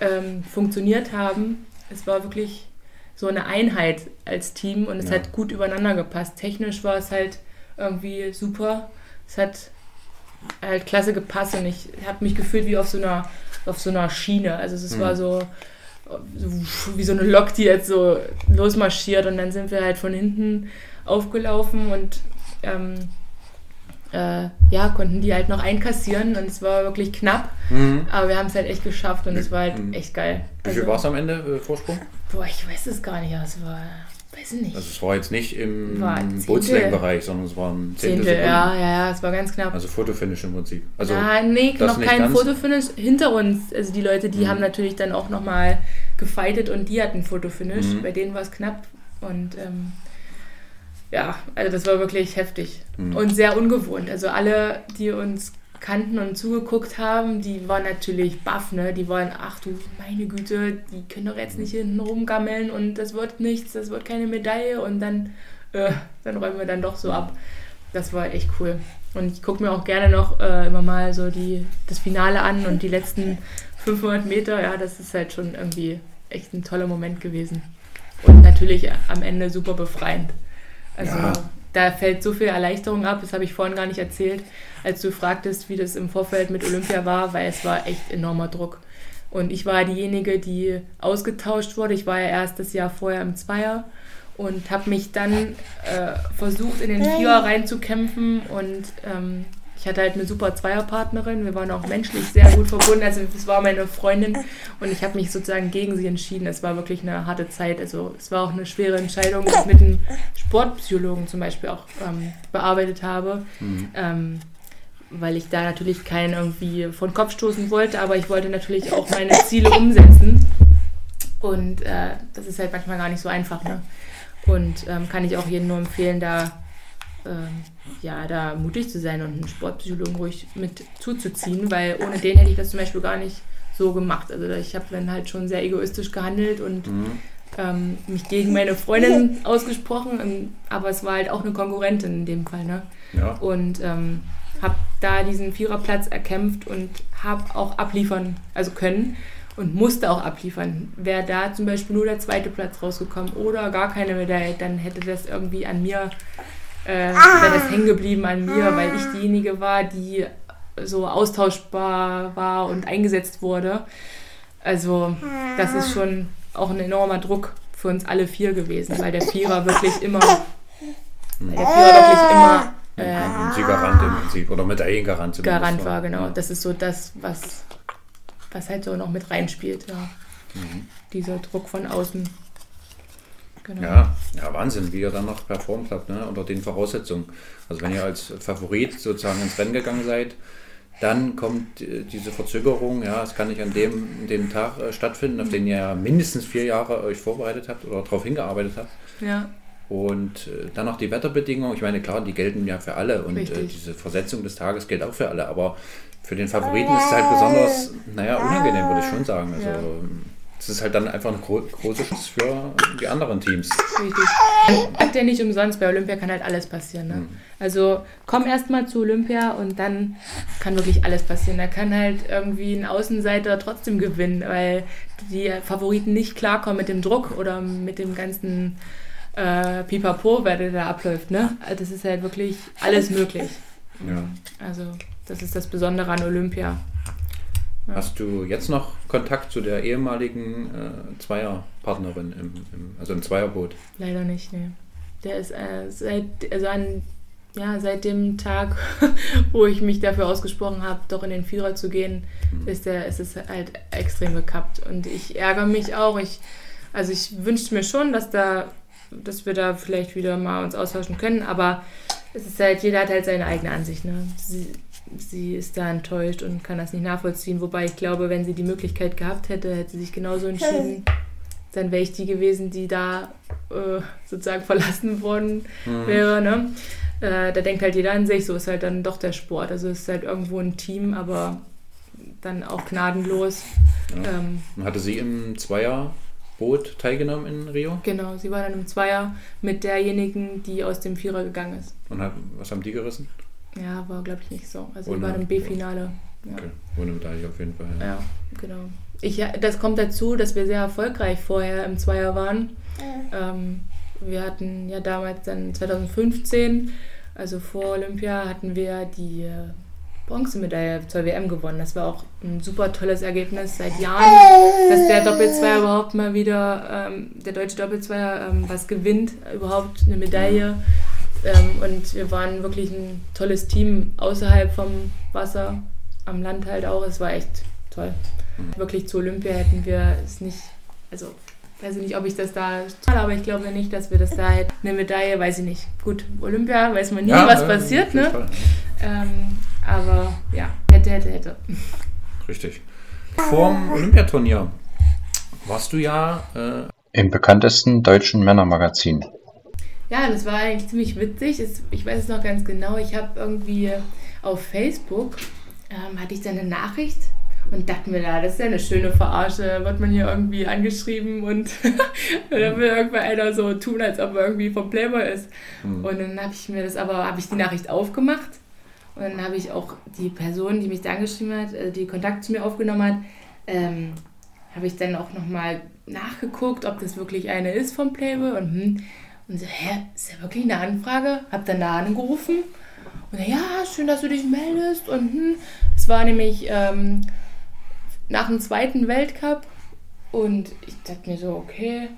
ähm, funktioniert haben. Es war wirklich so eine Einheit als Team und es ja. hat gut übereinander gepasst. Technisch war es halt irgendwie super. Es hat halt klasse gepasst und ich habe mich gefühlt wie auf so einer auf so einer Schiene. Also es mhm. war so, so, wie so eine Lok, die jetzt so losmarschiert und dann sind wir halt von hinten aufgelaufen und ähm, äh, ja, konnten die halt noch einkassieren und es war wirklich knapp, mhm. aber wir haben es halt echt geschafft und es war halt mhm. echt geil. Wie viel also, war es am Ende, äh, Vorsprung? Boah, ich weiß es gar nicht, aber es war, weiß ich nicht. Also es war jetzt nicht im Bootslängenbereich, sondern es war ein Zehntel, Zehntel ja, ja, ja, es war ganz knapp. Also Fotofinish im Prinzip. Also ja, nee, noch kein Fotofinish hinter uns. Also die Leute, die mhm. haben natürlich dann auch nochmal gefeitet und die hatten Fotofinish. Mhm. Bei denen war es knapp und ähm, ja, also das war wirklich heftig mhm. und sehr ungewohnt. Also alle, die uns kannten und zugeguckt haben, die waren natürlich baff, ne? Die waren, ach du meine Güte, die können doch jetzt nicht hinten rumgammeln und das wird nichts, das wird keine Medaille und dann, äh, dann räumen wir dann doch so ab. Das war echt cool. Und ich gucke mir auch gerne noch äh, immer mal so die, das Finale an und die letzten 500 Meter, ja, das ist halt schon irgendwie echt ein toller Moment gewesen. Und natürlich am Ende super befreiend. Also ja. Da fällt so viel Erleichterung ab, das habe ich vorhin gar nicht erzählt, als du fragtest, wie das im Vorfeld mit Olympia war, weil es war echt enormer Druck. Und ich war diejenige, die ausgetauscht wurde. Ich war ja erst das Jahr vorher im Zweier und habe mich dann äh, versucht, in den Vierer reinzukämpfen und ähm, ich hatte halt eine super Zweierpartnerin. Wir waren auch menschlich sehr gut verbunden. Also es war meine Freundin und ich habe mich sozusagen gegen sie entschieden. Es war wirklich eine harte Zeit. Also es war auch eine schwere Entscheidung, die ich mit einem Sportpsychologen zum Beispiel auch ähm, bearbeitet habe. Mhm. Ähm, weil ich da natürlich keinen irgendwie von Kopf stoßen wollte, aber ich wollte natürlich auch meine Ziele umsetzen. Und äh, das ist halt manchmal gar nicht so einfach. Ne? Und ähm, kann ich auch jedem nur empfehlen, da ja, da mutig zu sein und einen Sportpsychologen ruhig mit zuzuziehen, weil ohne den hätte ich das zum Beispiel gar nicht so gemacht. Also ich habe dann halt schon sehr egoistisch gehandelt und mhm. ähm, mich gegen meine Freundin ausgesprochen, ähm, aber es war halt auch eine Konkurrentin in dem Fall. Ne? Ja. Und ähm, habe da diesen Viererplatz erkämpft und habe auch abliefern, also können und musste auch abliefern. Wäre da zum Beispiel nur der zweite Platz rausgekommen oder gar keine Medaille, dann hätte das irgendwie an mir äh, wäre das hängen geblieben an mir, weil ich diejenige war, die so austauschbar war und eingesetzt wurde. Also das ist schon auch ein enormer Druck für uns alle vier gewesen, weil der Vierer wirklich immer, weil der Vierer wirklich immer äh, Garant im Prinzip oder Medaillengarant. Garant war, genau. Das ist so das, was, was halt so noch mit reinspielt, ja. Mhm. Dieser Druck von außen. Genau. Ja, ja, Wahnsinn, wie ihr dann noch performt habt, ne? unter den Voraussetzungen. Also wenn ihr als Favorit sozusagen ins Rennen gegangen seid, dann kommt äh, diese Verzögerung, ja, es kann nicht an dem, dem Tag äh, stattfinden, auf den ihr mindestens vier Jahre euch vorbereitet habt oder darauf hingearbeitet habt. Ja. Und äh, dann noch die Wetterbedingungen, ich meine, klar, die gelten ja für alle und äh, diese Versetzung des Tages gilt auch für alle, aber für den Favoriten ist es halt besonders, naja, unangenehm, würde ich schon sagen. Also, ja das ist halt dann einfach eine gro große Chance für die anderen Teams. Richtig. Sagt ja nicht umsonst, bei Olympia kann halt alles passieren. Ne? Mhm. Also komm erstmal zu Olympia und dann kann wirklich alles passieren. Da kann halt irgendwie ein Außenseiter trotzdem gewinnen, weil die Favoriten nicht klarkommen mit dem Druck oder mit dem ganzen äh, Pipapo, wer da abläuft. Ne? Also das ist halt wirklich alles möglich. Ja. Also das ist das Besondere an Olympia. Hast du jetzt noch Kontakt zu der ehemaligen äh, Zweierpartnerin, im, im, also im Zweierboot? Leider nicht, nee. Der ist äh, seit, also an, ja, seit dem Tag, wo ich mich dafür ausgesprochen habe, doch in den Vierer zu gehen, mhm. ist, der, ist es halt extrem gekappt. Und ich ärgere mich auch. Ich, also ich wünschte mir schon, dass da dass wir da vielleicht wieder mal uns austauschen können, aber es ist halt, jeder hat halt seine eigene Ansicht. Ne? Sie, sie ist da enttäuscht und kann das nicht nachvollziehen. Wobei ich glaube, wenn sie die Möglichkeit gehabt hätte, hätte sie sich genauso entschieden. Dann wäre ich die gewesen, die da äh, sozusagen verlassen worden mhm. wäre. Ne? Äh, da denkt halt jeder an sich, so ist halt dann doch der Sport. Also es ist halt irgendwo ein Team, aber dann auch gnadenlos. Ja. Ähm, hatte sie im Zweierboot teilgenommen in Rio? genau, sie war dann im Zweier mit derjenigen, die aus dem Vierer gegangen ist. Und hat, was haben die gerissen? Ja, war glaube ich nicht so. Also Ohne- war im B-Finale. Ja. Okay, ohne Medaille auf jeden Fall. Ja. Ja, genau. Ich, ja, das kommt dazu, dass wir sehr erfolgreich vorher im Zweier waren. Ähm, wir hatten ja damals dann 2015, also vor Olympia, hatten wir die äh, Bronzemedaille zur WM gewonnen. Das war auch ein super tolles Ergebnis seit Jahren, dass der Doppelzweier überhaupt mal wieder, ähm, der deutsche Doppelzweier ähm, was gewinnt, überhaupt eine Medaille. Ähm, und wir waren wirklich ein tolles Team außerhalb vom Wasser, am Land halt auch. Es war echt toll. Wirklich zu Olympia hätten wir es nicht, also weiß ich nicht, ob ich das da, aber ich glaube nicht, dass wir das da hätten. Eine Medaille, weiß ich nicht. Gut, Olympia weiß man nie, was äh, passiert, ne? Ähm, aber ja, hätte, hätte, hätte. Richtig. Vorm Olympiaturnier warst du ja äh, Im bekanntesten deutschen Männermagazin. Ja, das war eigentlich ziemlich witzig. Ich weiß es noch ganz genau. Ich habe irgendwie auf Facebook, ähm, hatte ich dann eine Nachricht und dachte mir, da, das ist ja eine schöne Verarsche. Wird man hier irgendwie angeschrieben und dann will irgendwann einer so tun, als ob er irgendwie vom Playboy ist. hm, Und dann habe ich mir das aber, habe ich die Nachricht aufgemacht und dann habe ich auch die Person, die mich da angeschrieben hat, äh, die Kontakt zu mir aufgenommen hat, ähm, habe ich dann auch nochmal nachgeguckt, ob das wirklich eine ist vom Playboy und hm, und so, hä, ist ja wirklich eine Anfrage? Hab dann da angerufen und er, ja, schön, dass du dich meldest und hm, das war nämlich ähm, nach dem zweiten Weltcup und ich dachte mir so, okay,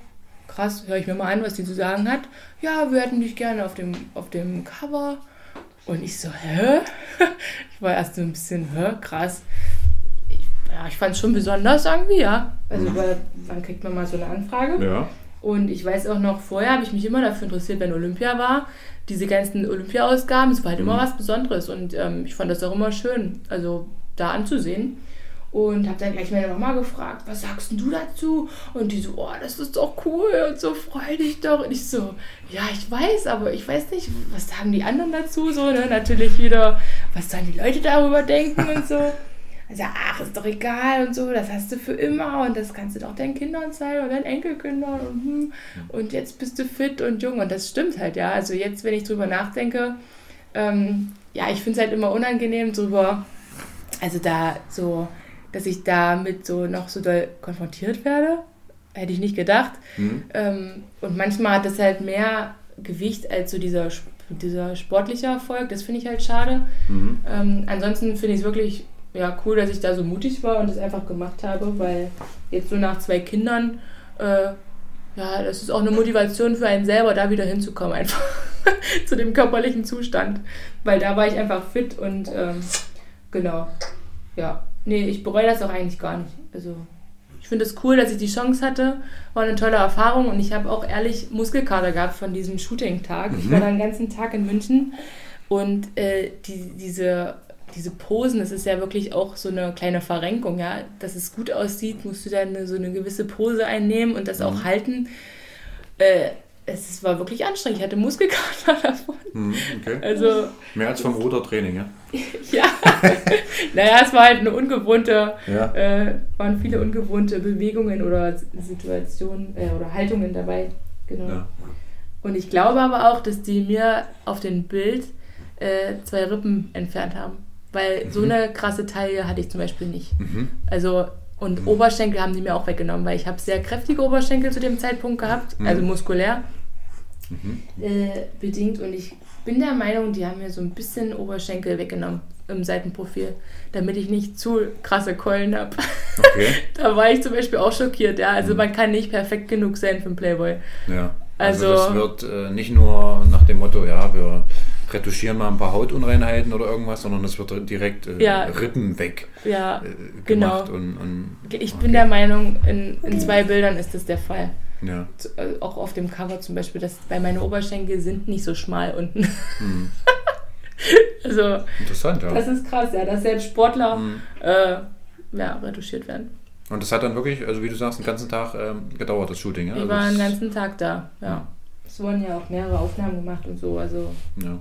krass, höre ich mir mal an, was die zu sagen hat. Ja, wir hätten dich gerne auf dem, auf dem Cover. Und ich so, hä? Ich war erst so ein bisschen, hä, krass. Ich, ja, ich fand es schon besonders irgendwie, ja. Also, weil, wann kriegt man mal so eine Anfrage? ja. Und ich weiß auch noch, vorher habe ich mich immer dafür interessiert, wenn Olympia war. Diese ganzen Olympia-Ausgaben, es war halt immer Mhm. was Besonderes. Und ähm, ich fand das auch immer schön, also da anzusehen. Und habe dann gleich meine Mama gefragt, was sagst denn du dazu? Und die so, oh, das ist doch cool und so, freu dich doch. Und ich so, ja, ich weiß, aber ich weiß nicht, was sagen die anderen dazu? So, ne? Natürlich wieder, was sollen die Leute darüber denken und so. Also, ach, ist doch egal und so, das hast du für immer und das kannst du doch deinen Kindern zeigen und deinen Enkelkindern und, hm, und jetzt bist du fit und jung und das stimmt halt, ja. Also jetzt, wenn ich drüber nachdenke, ähm, ja, ich finde es halt immer unangenehm drüber, also da so, dass ich damit so noch so doll konfrontiert werde, hätte ich nicht gedacht. Hm. Ähm, und manchmal hat das halt mehr Gewicht als so dieser, dieser sportliche Erfolg, das finde ich halt schade. Mhm. Ähm, ansonsten finde ich es wirklich ja, cool, dass ich da so mutig war und das einfach gemacht habe, weil jetzt so nach zwei Kindern, äh, ja, das ist auch eine Motivation für einen selber, da wieder hinzukommen, einfach zu dem körperlichen Zustand. Weil da war ich einfach fit und ähm, genau, ja. Nee, ich bereue das auch eigentlich gar nicht. Also ich finde es cool, dass ich die Chance hatte. War eine tolle Erfahrung und ich habe auch ehrlich Muskelkater gehabt von diesem Shooting-Tag. Ich war dann den ganzen Tag in München und äh, die, diese, diese Posen, das ist ja wirklich auch so eine kleine Verrenkung, ja. Dass es gut aussieht, musst du dann so eine gewisse Pose einnehmen und das auch halten. Äh, es war wirklich anstrengend. Ich hatte Muskelkater davon. Hm, okay. Also, Mehr als vom Rudertraining, ja? ja. naja, es war halt eine ungewohnte Ja. äh, waren viele ungewohnte Bewegungen oder Situationen äh, oder Haltungen dabei. Genau. ja. Und ich glaube aber auch, dass die mir auf dem Bild äh, zwei Rippen entfernt haben. Weil so eine krasse Taille hatte ich zum Beispiel nicht. Mhm. Also, und Oberschenkel haben die mir auch weggenommen, weil ich habe sehr kräftige Oberschenkel zu dem Zeitpunkt gehabt, Mhm. also muskulär Mhm. äh, bedingt. Und ich bin der Meinung, die haben mir so ein bisschen Oberschenkel weggenommen im Seitenprofil, damit ich nicht zu krasse Keulen habe. Okay. Da war ich zum Beispiel auch schockiert, ja. Mhm. Also man kann nicht perfekt genug sein für einen Playboy. Ja. Also, Also- das wird äh, nicht nur nach dem Motto, ja, wir retuschieren mal ein paar Hautunreinheiten oder irgendwas, sondern es wird direkt äh, Ja. Rippen weg Ja, äh, genau. gemacht. Und, und, ich okay. bin der Meinung, in, in zwei Bildern ist das der Fall. Ja. Äh, Auch auf dem Cover zum Beispiel, dass, weil meine Oberschenkel sind nicht so schmal unten. Hm. Also, Interessant, ja. das ist krass, ja, dass selbst Sportler Hm. äh, ja, retuschiert werden. Und das hat dann wirklich, also wie du sagst, den ganzen Tag ähm, gedauert, das Shooting, ja? Ich Also war den ganzen Tag da, ja. Es wurden ja auch mehrere Aufnahmen gemacht und so, also ja.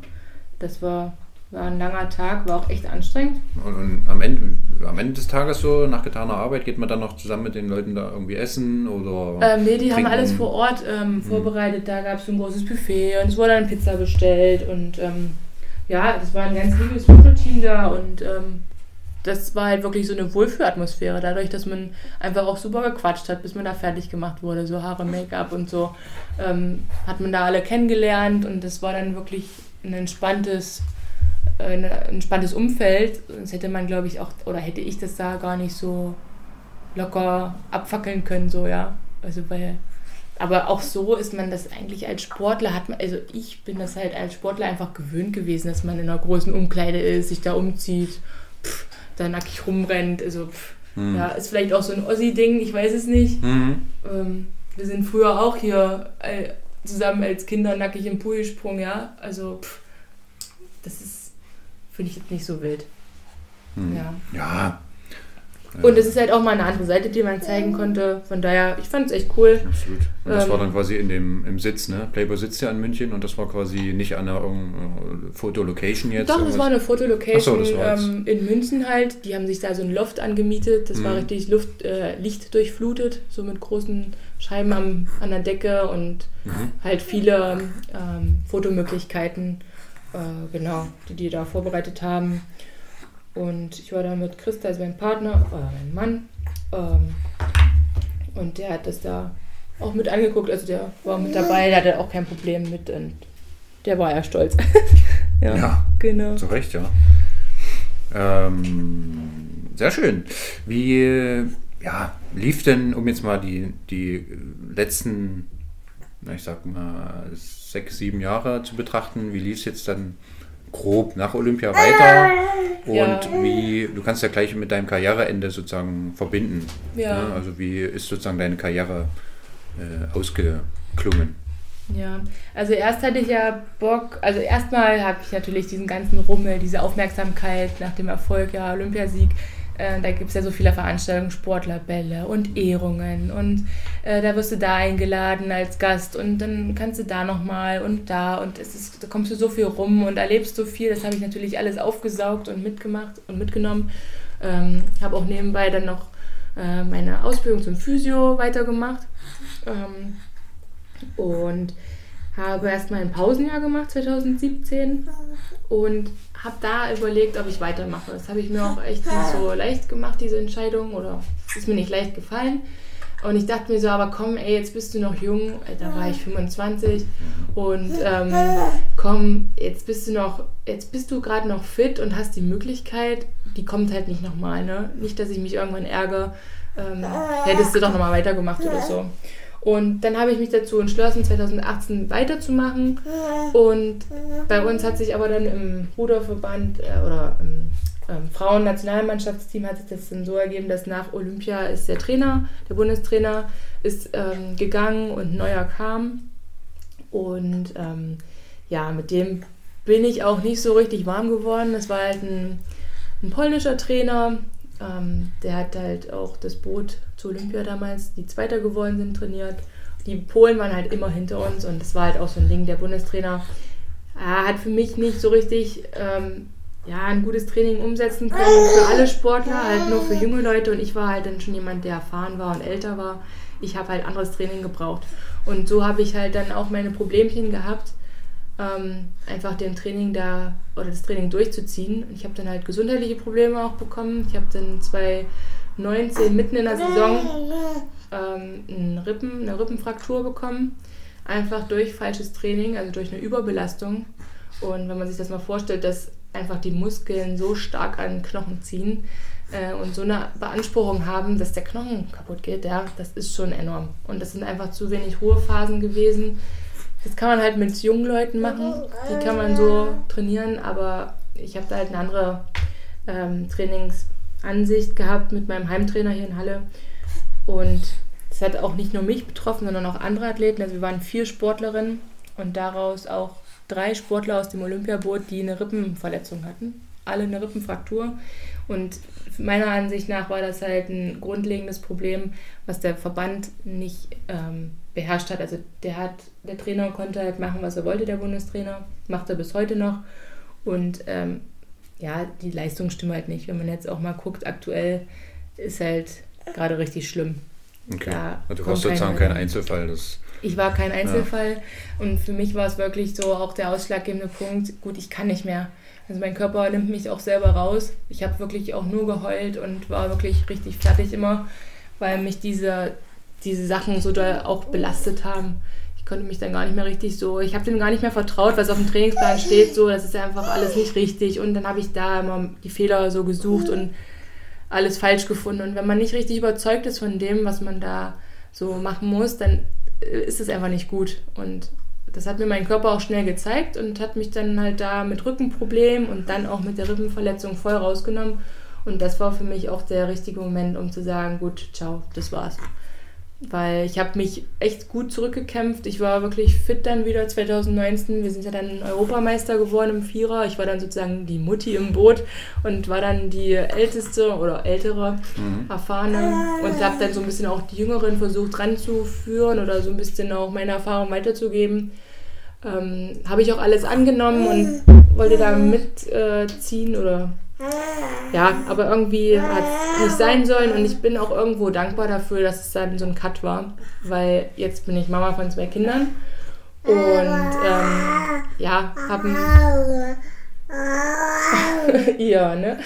Das war war ein langer Tag, war auch echt anstrengend. Und, und am, Ende, am Ende des Tages so, nach getaner Arbeit, geht man dann noch zusammen mit den Leuten da irgendwie essen oder. Ähm, nee, die haben alles vor Ort ähm, mhm. vorbereitet. Da gab es so ein großes Buffet und es wurde dann Pizza bestellt und ähm, ja, das war ein ganz liebes Fototeam da und ähm, das war halt wirklich so eine Wohlfühlatmosphäre, dadurch, dass man einfach auch super gequatscht hat, bis man da fertig gemacht wurde, so Haare, Make-up und so, ähm, hat man da alle kennengelernt und das war dann wirklich ein entspanntes, äh, ein entspanntes Umfeld. Sonst hätte man, glaube ich, auch, oder hätte ich das da gar nicht so locker abfackeln können, so, ja. Also, weil, aber auch so ist man das eigentlich als Sportler, hat man, also ich bin das halt als Sportler einfach gewöhnt gewesen, dass man in einer großen Umkleide ist, sich da umzieht. Pff, da nackig rumrennt. Also, pff, mhm. ja, ist vielleicht auch so ein Ossi-Ding, ich weiß es nicht. Mhm. Ähm, wir sind früher auch hier äh, zusammen als Kinder nackig im Pool gesprungen, ja. Also, pff, das ist, finde ich jetzt nicht so wild. Mhm. Ja. ja, und es ist halt auch mal eine andere Seite, die man zeigen konnte. Von daher, ich fand es echt cool. Absolut. Und das ähm, war dann quasi in dem, im Sitz, ne? Playboy sitzt ja in München und das war quasi nicht an einer äh, Fotolocation jetzt. Doch, es war eine Fotolocation so, ähm, in München halt. Die haben sich da so ein Loft angemietet. Das mhm. war richtig Luft, äh, Licht durchflutet, so mit großen Scheiben am, an der Decke und mhm. halt viele ähm, Fotomöglichkeiten, äh, genau, die die da vorbereitet haben. Und ich war da mit Christa, also mein Partner, äh, mein Mann. Ähm, und der hat das da auch mit angeguckt. Also der war mit dabei, der hatte auch kein Problem mit. Und der war ja stolz. ja, ja, genau. Zu Recht, ja. Ähm, sehr schön. Wie ja, lief denn, um jetzt mal die, die letzten, ich sag mal, sechs, sieben Jahre zu betrachten, wie lief es jetzt dann grob nach Olympia weiter und ja. wie, du kannst ja gleich mit deinem Karriereende sozusagen verbinden. Ja. Ne? Also wie ist sozusagen deine Karriere äh, ausgeklungen? Ja, also erst hatte ich ja Bock, also erstmal habe ich natürlich diesen ganzen Rummel, diese Aufmerksamkeit nach dem Erfolg, ja, Olympiasieg, äh, da gibt es ja so viele Veranstaltungen, Sportlerbälle und Ehrungen und äh, da wirst du da eingeladen als Gast und dann kannst du da nochmal und da und es ist, da kommst du so viel rum und erlebst so viel. Das habe ich natürlich alles aufgesaugt und mitgemacht und mitgenommen. Ähm, habe auch nebenbei dann noch äh, meine Ausbildung zum Physio weitergemacht ähm, und habe erstmal ein Pausenjahr gemacht 2017 und habe da überlegt, ob ich weitermache. Das habe ich mir auch echt nicht so leicht gemacht, diese Entscheidung, oder ist mir nicht leicht gefallen. Und ich dachte mir so, aber komm, ey, jetzt bist du noch jung, da war ich 25 und ähm, komm, jetzt bist du noch, jetzt bist du gerade noch fit und hast die Möglichkeit, die kommt halt nicht nochmal, ne? Nicht, dass ich mich irgendwann ärgere, ähm, hättest du doch nochmal weitergemacht oder so. Und dann habe ich mich dazu entschlossen, 2018 weiterzumachen. Und bei uns hat sich aber dann im Ruderverband äh, oder im ähm, Frauen-Nationalmannschaftsteam hat sich das dann so ergeben, dass nach Olympia ist der Trainer, der Bundestrainer, ist ähm, gegangen und ein neuer kam. Und ähm, ja, mit dem bin ich auch nicht so richtig warm geworden. Das war halt ein, ein polnischer Trainer, ähm, der hat halt auch das Boot zu Olympia damals, die Zweiter geworden sind, trainiert. Die Polen waren halt immer hinter uns und das war halt auch so ein Ding. Der Bundestrainer äh, hat für mich nicht so richtig ähm, ja, ein gutes Training umsetzen können für alle Sportler, halt nur für junge Leute. Und ich war halt dann schon jemand, der erfahren war und älter war. Ich habe halt anderes Training gebraucht. Und so habe ich halt dann auch meine Problemchen gehabt ähm, einfach dem Training da oder das Training durchzuziehen. Ich habe dann halt gesundheitliche Probleme auch bekommen. Ich habe dann 2019 mitten in der Saison ähm, eine, Rippen, eine Rippenfraktur bekommen. Einfach durch falsches Training, also durch eine Überbelastung. Und wenn man sich das mal vorstellt, dass einfach die Muskeln so stark an den Knochen ziehen äh, und so eine Beanspruchung haben, dass der Knochen kaputt geht, ja, das ist schon enorm. Und das sind einfach zu wenig Ruhephasen gewesen das kann man halt mit jungen Leuten machen. Die kann man so trainieren, aber ich habe da halt eine andere ähm, Trainingsansicht gehabt mit meinem Heimtrainer hier in Halle. Und das hat auch nicht nur mich betroffen, sondern auch andere Athleten. Also wir waren vier Sportlerinnen und daraus auch drei Sportler aus dem Olympiaboot, die eine Rippenverletzung hatten. Alle eine Rippenfraktur. Und meiner Ansicht nach war das halt ein grundlegendes Problem, was der Verband nicht ähm, beherrscht hat. Also der hat, der Trainer konnte halt machen, was er wollte, der Bundestrainer, macht er bis heute noch. Und ähm, ja, die Leistung stimmt halt nicht. Wenn man jetzt auch mal guckt, aktuell ist halt gerade richtig schlimm. Okay. Da du warst sozusagen kein Einzelfall. Das ich war kein Einzelfall ja. und für mich war es wirklich so auch der ausschlaggebende Punkt, gut, ich kann nicht mehr. Also mein Körper nimmt mich auch selber raus. Ich habe wirklich auch nur geheult und war wirklich richtig fertig immer, weil mich diese, diese Sachen so doll auch belastet haben. Ich konnte mich dann gar nicht mehr richtig so, ich habe dem gar nicht mehr vertraut, was auf dem Trainingsplan steht, so, das ist einfach alles nicht richtig und dann habe ich da immer die Fehler so gesucht und alles falsch gefunden. Und wenn man nicht richtig überzeugt ist von dem, was man da so machen muss, dann äh, ist es einfach nicht gut. Und das hat mir mein Körper auch schnell gezeigt und hat mich dann halt da mit Rückenproblemen und dann auch mit der Rippenverletzung voll rausgenommen. Und das war für mich auch der richtige Moment, um zu sagen, gut, ciao, das war's weil ich habe mich echt gut zurückgekämpft. Ich war wirklich fit dann wieder 2019. Wir sind ja dann Europameister geworden im Vierer. Ich war dann sozusagen die Mutti im Boot und war dann die älteste oder ältere, mhm. erfahrene und habe dann so ein bisschen auch die Jüngeren versucht ranzuführen oder so ein bisschen auch meine Erfahrung weiterzugeben. Ähm, habe ich auch alles angenommen und wollte da mitziehen äh, oder ja, aber irgendwie hat es nicht sein sollen und ich bin auch irgendwo dankbar dafür, dass es dann so ein Cut war, weil jetzt bin ich Mama von zwei Kindern und ähm, ja, haben ja, ne?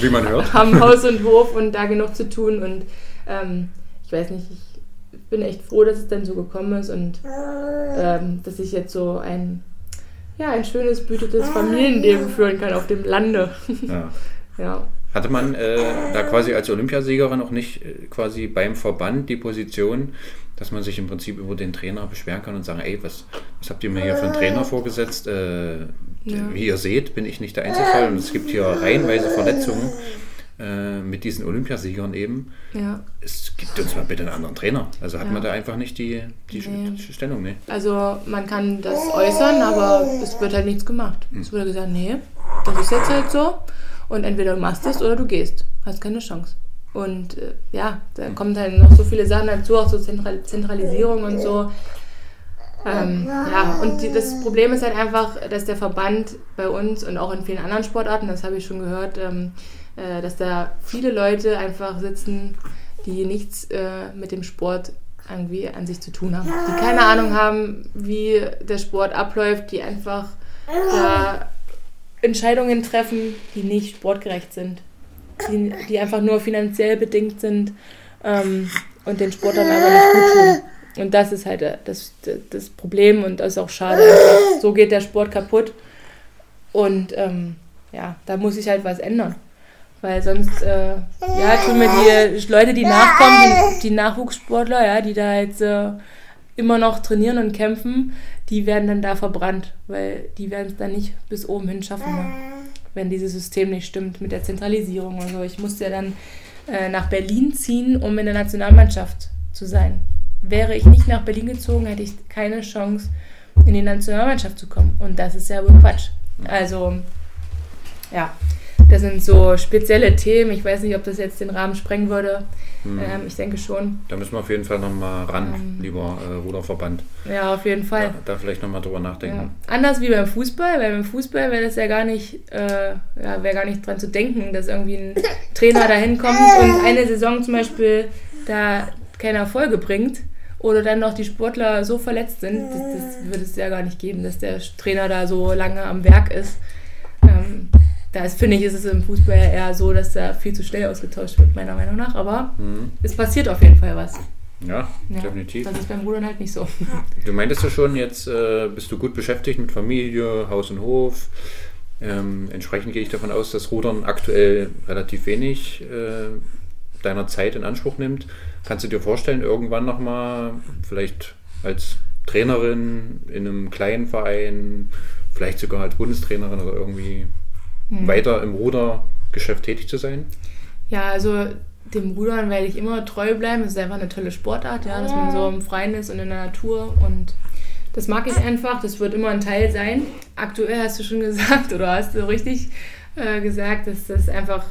Wie man hört. haben Haus und Hof und da genug zu tun und ähm, ich weiß nicht, ich bin echt froh, dass es dann so gekommen ist und ähm, dass ich jetzt so ein ja, ein schönes, behütetes Familienleben führen kann auf dem Lande. Ja. ja. Hatte man äh, da quasi als Olympiasiegerin auch nicht äh, quasi beim Verband die Position, dass man sich im Prinzip über den Trainer beschweren kann und sagen, ey, was, was habt ihr mir hier für einen Trainer vorgesetzt? Äh, ja. Wie ihr seht, bin ich nicht der Einzelfall und es gibt hier reihenweise Verletzungen äh, mit diesen Olympiasiegern eben. Ja. Es gibt uns mal bitte einen anderen Trainer. Also hat ja. man da einfach nicht die, die nee. Stellung. Nee. Also man kann das äußern, aber es wird halt nichts gemacht. Hm. Es wurde gesagt, nee, das ist jetzt halt so. Und entweder du machst es oder du gehst. Hast keine Chance. Und äh, ja, da hm. kommen halt noch so viele Sachen dazu, auch so Zentral Zentralisierung und so. Ähm, ja, und die, das Problem ist halt einfach, dass der Verband bei uns und auch in vielen anderen Sportarten, das habe ich schon gehört, ähm, äh, dass da viele Leute einfach sitzen, die nichts äh, mit dem Sport irgendwie an sich zu tun haben. Die keine Ahnung haben, wie der Sport abläuft, die einfach da Entscheidungen treffen, die nicht sportgerecht sind. Die, die einfach nur finanziell bedingt sind ähm, und den Sport dann aber nicht gut tun. Und das ist halt äh, das, das Problem und das ist auch schade. Einfach. So geht der Sport kaputt. Und ähm, ja, da muss sich halt was ändern. Weil sonst, äh, ja, tun mir die Leute, die nachkommen, die, die Nachwuchssportler, ja, die da jetzt äh, immer noch trainieren und kämpfen, die werden dann da verbrannt, weil die werden es dann nicht bis oben hin schaffen, ne? wenn dieses System nicht stimmt mit der Zentralisierung und so. Ich musste ja dann äh, nach Berlin ziehen, um in der Nationalmannschaft zu sein. Wäre ich nicht nach Berlin gezogen, hätte ich keine Chance, in die Nationalmannschaft zu kommen. Und das ist ja wohl Quatsch. Also, ja, das sind so spezielle Themen. Ich weiß nicht, ob das jetzt den Rahmen sprengen würde. Hm. Ähm, ich denke schon. Da müssen wir auf jeden Fall nochmal ran, ähm, lieber äh, Ruderverband. Ja, auf jeden Fall. Da, da vielleicht nochmal drüber nachdenken. Ja. Anders wie beim Fußball, weil beim Fußball wäre das ja gar nicht, äh, ja, wäre gar nicht dran zu denken, dass irgendwie ein Trainer da hinkommt und eine Saison zum Beispiel da keine Erfolge bringt oder dann noch die Sportler so verletzt sind, das, das würde es ja gar nicht geben, dass der Trainer da so lange am Werk ist. Ähm, da ist, finde ich, ist es im Fußball ja eher so, dass da viel zu schnell ausgetauscht wird, meiner Meinung nach. Aber mhm. es passiert auf jeden Fall was. Ja, ja, definitiv. Das ist beim Rudern halt nicht so. Du meintest ja schon, jetzt äh, bist du gut beschäftigt mit Familie, Haus und Hof. Ähm, entsprechend gehe ich davon aus, dass Rudern aktuell relativ wenig äh, deiner Zeit in Anspruch nimmt. Kannst du dir vorstellen, irgendwann nochmal vielleicht als Trainerin in einem kleinen Verein, vielleicht sogar als Bundestrainerin oder irgendwie mhm. weiter im Rudergeschäft tätig zu sein? Ja, also dem Rudern werde ich immer treu bleiben. Es ist einfach eine tolle Sportart, ja, dass man so im Freien ist und in der Natur und das mag ich einfach. Das wird immer ein Teil sein. Aktuell hast du schon gesagt oder hast du richtig äh, gesagt, dass das einfach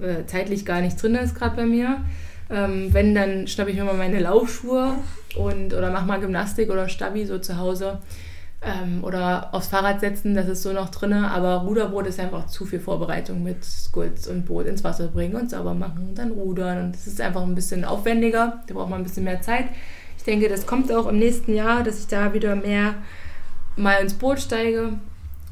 äh, zeitlich gar nicht drin ist gerade bei mir. Ähm, wenn, dann schnappe ich mir mal meine Laufschuhe und oder mache mal Gymnastik oder Stabi so zu Hause. Ähm, oder aufs Fahrrad setzen, das ist so noch drin. Aber Ruderboot ist einfach zu viel Vorbereitung mit Skulls und Boot ins Wasser bringen und sauber machen und dann rudern. Und das ist einfach ein bisschen aufwendiger. Da braucht man ein bisschen mehr Zeit. Ich denke, das kommt auch im nächsten Jahr, dass ich da wieder mehr mal ins Boot steige.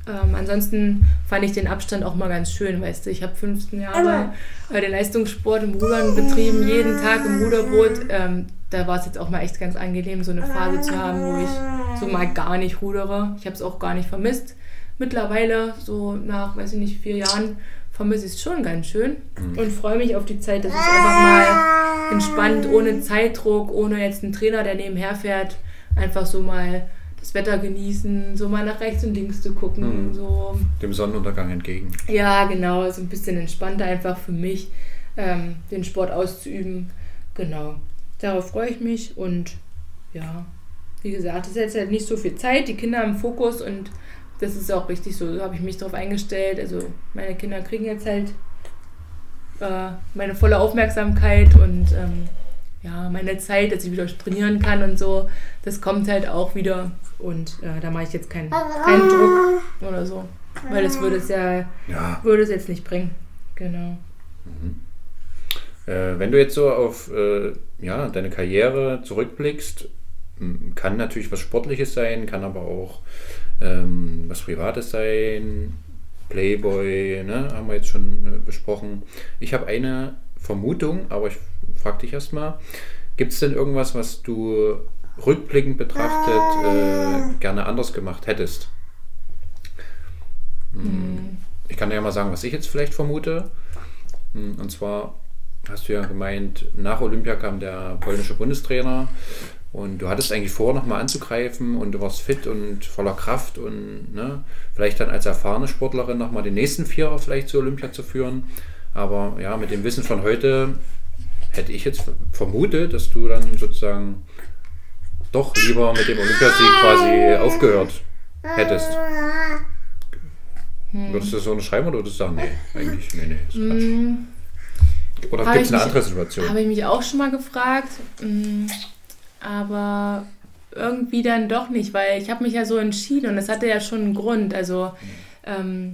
Ähm, ansonsten fand ich den Abstand auch mal ganz schön, weißt du. Ich habe 15 Jahre äh, den Leistungssport im Rudern betrieben, jeden Tag im Ruderboot. Ähm, da war es jetzt auch mal echt ganz angenehm, so eine Phase zu haben, wo ich so mal gar nicht rudere. Ich habe es auch gar nicht vermisst. Mittlerweile, so nach, weiß ich nicht, vier Jahren, vermisse ich es schon ganz schön mhm. und freue mich auf die Zeit, dass ich einfach mal entspannt, ohne Zeitdruck, ohne jetzt einen Trainer, der nebenher fährt, einfach so mal das Wetter genießen, so mal nach rechts und links zu gucken. Mhm. So. Dem Sonnenuntergang entgegen. Ja, genau, so ein bisschen entspannter einfach für mich, ähm, den Sport auszuüben. Genau, darauf freue ich mich und ja, wie gesagt, es ist jetzt halt nicht so viel Zeit, die Kinder im Fokus und das ist auch richtig so. So habe ich mich darauf eingestellt. Also meine Kinder kriegen jetzt halt äh, meine volle Aufmerksamkeit und ähm, ja, meine Zeit, dass ich wieder trainieren kann und so, das kommt halt auch wieder. Und äh, da mache ich jetzt keinen, keinen Druck oder so. Weil das würde es ja, ja. würde es jetzt nicht bringen. Genau. Mhm. Äh, wenn du jetzt so auf äh, ja, deine Karriere zurückblickst, kann natürlich was Sportliches sein, kann aber auch ähm, was Privates sein. Playboy, ne, haben wir jetzt schon äh, besprochen. Ich habe eine Vermutung, aber ich frage dich erstmal, gibt es denn irgendwas, was du rückblickend betrachtet äh, gerne anders gemacht hättest? Mhm. Ich kann dir ja mal sagen, was ich jetzt vielleicht vermute. Hm, und zwar hast du ja gemeint, nach Olympia kam der polnische Bundestrainer und du hattest eigentlich vor, nochmal anzugreifen und du warst fit und voller Kraft und ne, vielleicht dann als erfahrene Sportlerin nochmal den nächsten Vierer vielleicht zu Olympia zu führen. Aber ja, mit dem Wissen von heute hätte ich jetzt vermutet, dass du dann sozusagen doch lieber mit dem Olympiasieg quasi aufgehört hättest. Hm. Würdest du das so unterschreiben oder würdest du sagen, nee, eigentlich, nee, nee, ist Quatsch. Hm. Oder gibt es eine andere Situation? Habe ich mich auch schon mal gefragt, hm, aber irgendwie dann doch nicht, weil ich habe mich ja so entschieden und das hatte ja schon einen Grund. Also ähm,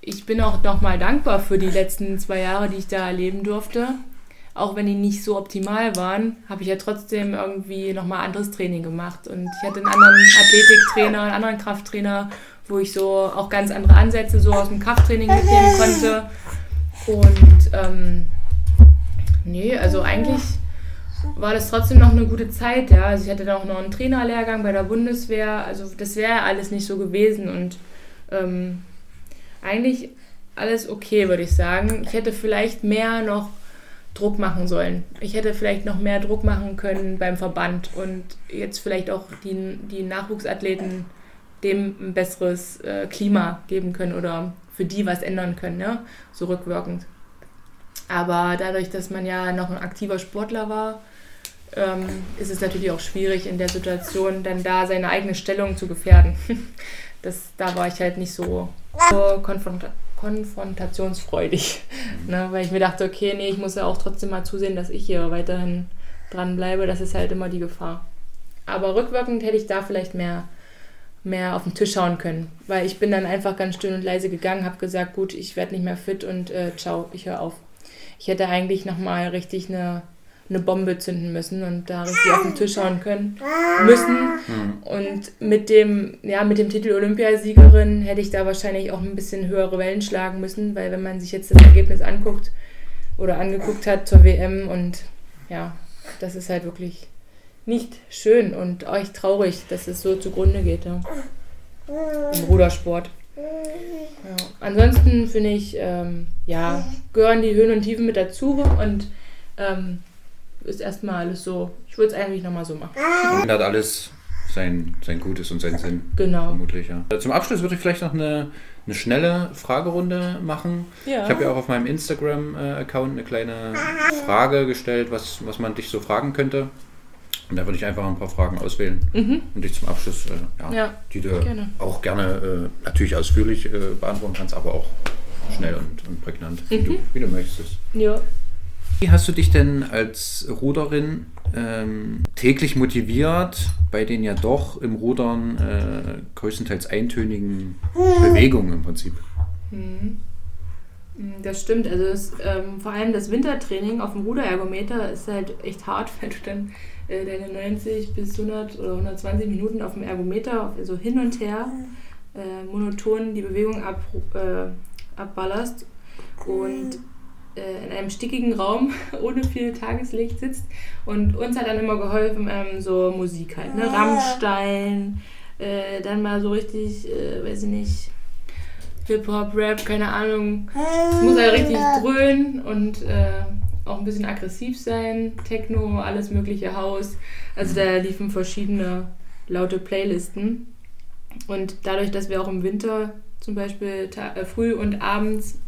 ich bin auch nochmal dankbar für die letzten zwei Jahre, die ich da erleben durfte auch wenn die nicht so optimal waren, habe ich ja trotzdem irgendwie nochmal anderes Training gemacht. Und ich hatte einen anderen Athletiktrainer, einen anderen Krafttrainer, wo ich so auch ganz andere Ansätze so aus dem Krafttraining mitnehmen konnte. Und ähm, nee, also eigentlich war das trotzdem noch eine gute Zeit, ja. Also ich hatte dann auch noch einen Trainerlehrgang bei der Bundeswehr. Also das wäre alles nicht so gewesen. Und ähm, eigentlich alles okay, würde ich sagen. Ich hätte vielleicht mehr noch Druck machen sollen. Ich hätte vielleicht noch mehr Druck machen können beim Verband und jetzt vielleicht auch die, die Nachwuchsathleten dem ein besseres äh, Klima geben können oder für die was ändern können, ne? so rückwirkend. Aber dadurch, dass man ja noch ein aktiver Sportler war, ähm, ist es natürlich auch schwierig in der Situation, dann da seine eigene Stellung zu gefährden. Das, da war ich halt nicht so, so konfrontiert konfrontationsfreudig. Mhm. Ne? Weil ich mir dachte, okay, nee, ich muss ja auch trotzdem mal zusehen, dass ich hier weiterhin dranbleibe. Das ist halt immer die Gefahr. Aber rückwirkend hätte ich da vielleicht mehr, mehr auf den Tisch schauen können. Weil ich bin dann einfach ganz still und leise gegangen, habe gesagt, gut, ich werde nicht mehr fit und äh, ciao, ich höre auf. Ich hätte eigentlich nochmal richtig eine eine Bombe zünden müssen und da richtig auf den Tisch schauen können müssen. Mhm. Und mit dem, ja, mit dem Titel Olympiasiegerin hätte ich da wahrscheinlich auch ein bisschen höhere Wellen schlagen müssen, weil wenn man sich jetzt das Ergebnis anguckt oder angeguckt hat zur WM und ja, das ist halt wirklich nicht schön und euch traurig, dass es so zugrunde geht ja. im Rudersport. Ja. Ansonsten finde ich, ähm, ja, gehören die Höhen und Tiefen mit dazu und ähm, ist erstmal alles so, ich würde es eigentlich nochmal so machen. Und hat alles sein, sein Gutes und seinen Sinn. Genau. Vermutlich, ja. Zum Abschluss würde ich vielleicht noch eine, eine schnelle Fragerunde machen. Ja. Ich habe ja auch auf meinem Instagram-Account eine kleine Frage gestellt, was, was man dich so fragen könnte. Und da würde ich einfach ein paar Fragen auswählen mhm. und dich zum Abschluss, äh, ja, ja, die du gerne. auch gerne äh, natürlich ausführlich äh, beantworten kannst, aber auch schnell und, und prägnant, mhm. wie, du, wie du möchtest. Ja. Wie hast du dich denn als Ruderin ähm, täglich motiviert bei den ja doch im Rudern äh, größtenteils eintönigen Bewegungen im Prinzip? Mhm. Das stimmt, also das, ähm, vor allem das Wintertraining auf dem Ruderergometer ist halt echt hart, weil du dann äh, deine 90 bis 100 oder 120 Minuten auf dem Ergometer, also hin und her, äh, monoton die Bewegung ab, äh, abballerst und äh, in einem stickigen Raum ohne viel Tageslicht sitzt. Und uns hat dann immer geholfen, ähm, so Musik halt, ne? Rammstein, äh, dann mal so richtig, äh, weiß ich nicht, Hip-Hop, Rap, keine Ahnung. Es muss halt richtig dröhnen und äh, auch ein bisschen aggressiv sein. Techno, alles mögliche Haus. Also da liefen verschiedene laute Playlisten. Und dadurch, dass wir auch im Winter zum Beispiel äh, früh und abends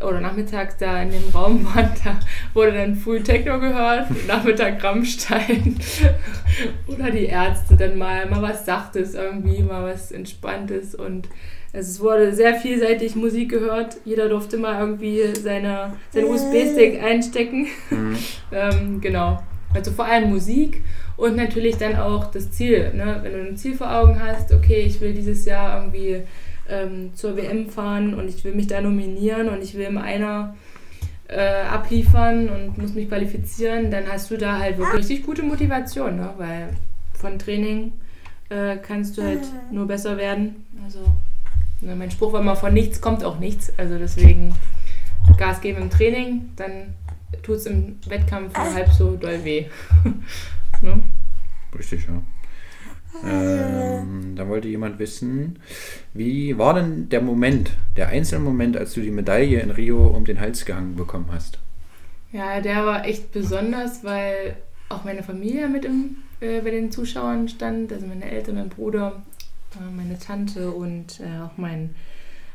oder nachmittags da in dem Raum waren, da wurde dann früh Techno gehört, Nachmittag Rammstein oder die Ärzte, dann mal, mal was Sachtes irgendwie, mal was Entspanntes und es wurde sehr vielseitig Musik gehört. Jeder durfte mal irgendwie seine, seinen USB-Stick einstecken. Mhm. ähm, genau. Also vor allem Musik und natürlich dann auch das Ziel. Ne? Wenn du ein Ziel vor Augen hast, okay, ich will dieses Jahr irgendwie ähm, zur WM fahren und ich will mich da nominieren und ich will im Einer äh, abliefern und muss mich qualifizieren, dann hast du da halt wirklich richtig gute Motivation, ne? weil von Training äh, kannst du halt nur besser werden. Also Ne, mein Spruch war immer, von nichts kommt auch nichts. Also deswegen Gas geben im Training, dann tut es im Wettkampf nur halb so doll weh. ne? Richtig, ja. Ähm, da wollte jemand wissen, wie war denn der Moment, der einzelne Moment, als du die Medaille in Rio um den Hals gehangen bekommen hast? Ja, der war echt besonders, weil auch meine Familie mit im, äh, bei den Zuschauern stand, also meine Eltern, mein Bruder äh, meine Tante und äh, auch mein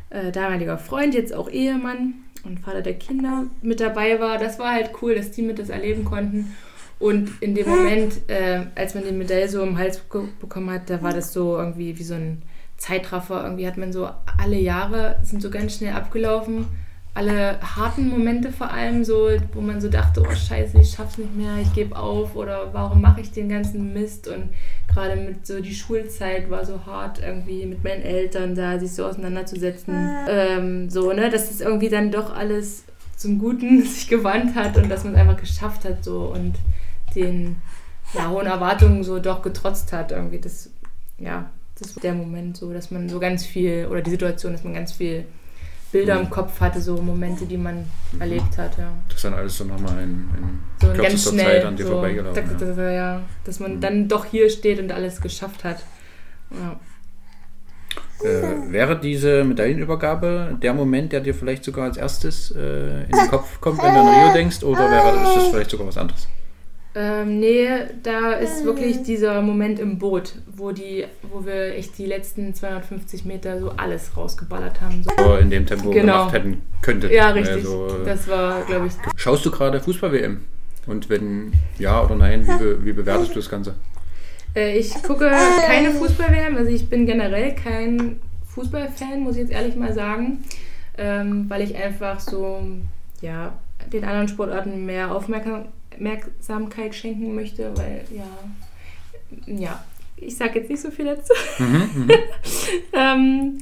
äh, damaliger Freund, jetzt auch Ehemann und Vater der Kinder mit dabei war. Das war halt cool, dass die mit das erleben konnten. Und in dem Moment, äh, als man die Medaille so im Hals bekommen hat, da war das so irgendwie wie so ein Zeitraffer. Irgendwie hat man so alle Jahre sind so ganz schnell abgelaufen. Alle harten Momente vor allem so, wo man so dachte, oh scheiße, ich schaff's nicht mehr, ich gebe auf oder warum mache ich den ganzen Mist? Und gerade mit so die Schulzeit war so hart irgendwie mit meinen Eltern da sich so auseinanderzusetzen, ähm, so ne, dass das irgendwie dann doch alles zum Guten sich gewandt hat und dass man es einfach geschafft hat so. Und den ja, hohen Erwartungen so doch getrotzt hat irgendwie das ja das war der Moment so, dass man so ganz viel oder die Situation, dass man ganz viel Bilder im Kopf hatte, so Momente, die man mhm. erlebt hat. Ja. Das ist dann alles so nochmal in, in so ganz schnell, Zeit an dir so, vorbeigelaufen. Da, da, da, ja. Dass man mhm. dann doch hier steht und alles geschafft hat. Ja. Äh, wäre diese Medaillenübergabe der Moment, der dir vielleicht sogar als erstes äh, in den Kopf kommt, wenn du an Rio denkst, oder wäre ist das vielleicht sogar was anderes? Ähm, nee, da ist wirklich dieser Moment im Boot, wo, die, wo wir echt die letzten 250 Meter so alles rausgeballert haben. So in dem Tempo genau. gemacht hätten könntet. Ja, richtig. Also, das war, glaube ich. Schaust du gerade Fußball-WM? Und wenn ja oder nein, wie, be, wie bewertest du das Ganze? Äh, ich gucke keine Fußball-WM, also ich bin generell kein Fußballfan, muss ich jetzt ehrlich mal sagen, ähm, weil ich einfach so, ja, den anderen Sportarten mehr Aufmerksamkeit Aufmerksamkeit schenken möchte, weil ja, ja, ich sage jetzt nicht so viel dazu. Mhm, mhm. ähm,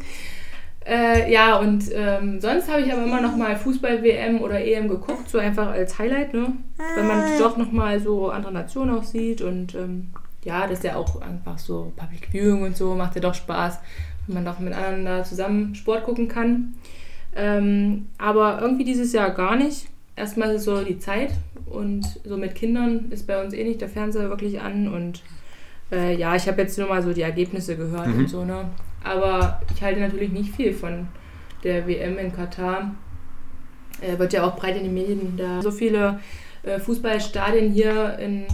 äh, ja, und ähm, sonst habe ich aber immer noch mal Fußball-WM oder EM geguckt, so einfach als Highlight, ne? Wenn man doch noch mal so andere Nationen auch sieht und ähm, ja, das ist ja auch einfach so Public Viewing und so, macht ja doch Spaß, wenn man doch mit anderen da zusammen Sport gucken kann. Ähm, aber irgendwie dieses Jahr gar nicht. Erstmal ist so die Zeit, und so mit Kindern ist bei uns eh nicht der Fernseher wirklich an. Und äh, ja, ich habe jetzt nur mal so die Ergebnisse gehört mhm. und so, ne? Aber ich halte natürlich nicht viel von der WM in Katar. Äh, wird ja auch breit in den Medien da so viele äh, Fußballstadien hier in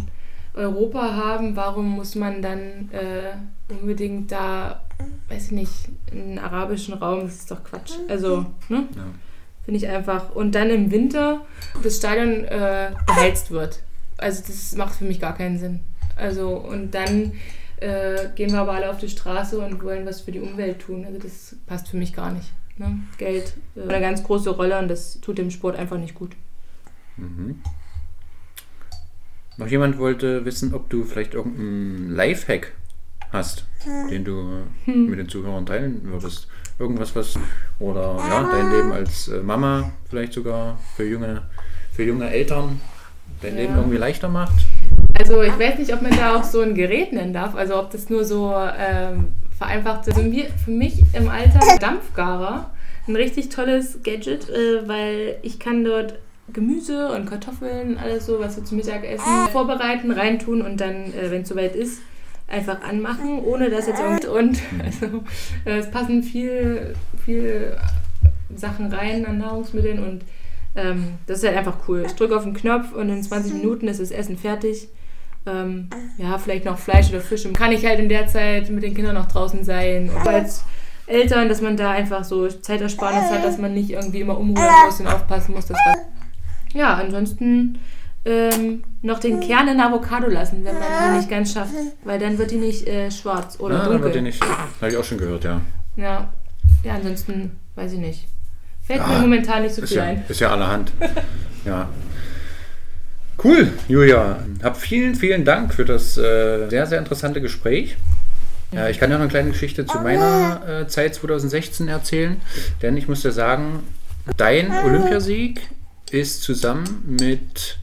Europa haben. Warum muss man dann äh, unbedingt da, weiß ich nicht, in arabischen Raum? Das ist doch Quatsch. Also, ne? Ja. Finde ich einfach. Und dann im Winter das Stadion äh, beheizt wird. Also das macht für mich gar keinen Sinn. Also und dann äh, gehen wir aber alle auf die Straße und wollen was für die Umwelt tun. Also das passt für mich gar nicht. Ne? Geld äh, eine ganz große Rolle und das tut dem Sport einfach nicht gut. Mhm. Noch jemand wollte wissen, ob du vielleicht irgendeinen Lifehack hast, den du hm. mit den Zuhörern teilen würdest. Irgendwas, was, oder ja, dein Leben als äh, Mama vielleicht sogar für junge, für junge Eltern dein ja. Leben irgendwie leichter macht. Also ich weiß nicht, ob man da auch so ein Gerät nennen darf, also ob das nur so ähm, vereinfacht ist. Also für mich im Alter Dampfgarer ein richtig tolles Gadget, äh, weil ich kann dort Gemüse und Kartoffeln, alles so, was wir zum Mittagessen vorbereiten, reintun und dann, äh, wenn es soweit ist, einfach anmachen, ohne dass jetzt irgend und also äh, es passen viel, viel Sachen rein an Nahrungsmitteln und ähm, das ist halt einfach cool. Ich drücke auf den Knopf und in 20 Minuten ist das Essen fertig. Ähm, ja, vielleicht noch Fleisch oder Fisch. Kann ich halt in der Zeit mit den Kindern noch draußen sein. Und als Eltern, dass man da einfach so Zeitersparnis hat, dass man nicht irgendwie immer umrühren muss und aufpassen muss, dass was. Ja, ansonsten ähm, noch den Kern in Avocado lassen, wenn man die nicht ganz schafft, weil dann wird die nicht äh, schwarz oder ah, dunkel. Wird die nicht, habe ich auch schon gehört, ja. Ja, ja ansonsten weiß ich nicht. Fällt ja, mir momentan nicht so viel ja, ein. Ist ja allerhand. ja. Cool, Julia. Hab vielen, vielen Dank für das äh, sehr, sehr interessante Gespräch. Ja, ich kann ja noch eine kleine Geschichte zu meiner äh, Zeit 2016 erzählen, denn ich muss dir sagen, dein Olympiasieg ist zusammen mit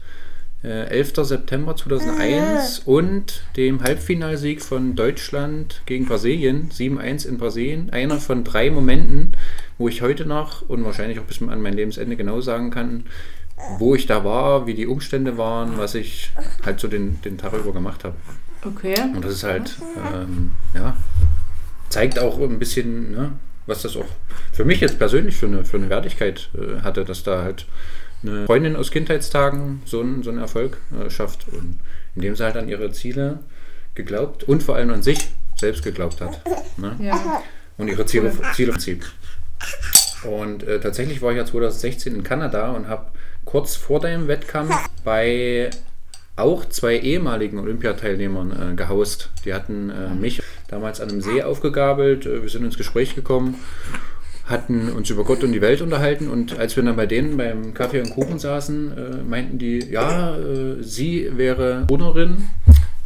äh, 11. September 2001 und dem Halbfinalsieg von Deutschland gegen Brasilien, 7-1 in Brasilien, einer von drei Momenten, wo ich heute noch und wahrscheinlich auch bis an mein Lebensende genau sagen kann, wo ich da war, wie die Umstände waren, was ich halt so den, den Tag über gemacht habe. Okay. Und das ist halt, ähm, ja, zeigt auch ein bisschen, ne, was das auch für mich jetzt persönlich für eine, für eine Wertigkeit äh, hatte, dass da halt eine Freundin aus Kindheitstagen so einen, so einen Erfolg äh, schafft und indem sie halt an ihre Ziele geglaubt und vor allem an sich selbst geglaubt hat. Ne? Ja. Und ihre Ziele, Ziele Prinzip. Und äh, tatsächlich war ich ja 2016 in Kanada und habe kurz vor dem Wettkampf bei auch zwei ehemaligen Olympiateilnehmern äh, gehaust. Die hatten äh, mich damals an einem See aufgegabelt. Äh, wir sind ins Gespräch gekommen, hatten uns über Gott und die Welt unterhalten und als wir dann bei denen beim Kaffee und Kuchen saßen, äh, meinten die, ja, äh, sie wäre Ruderin,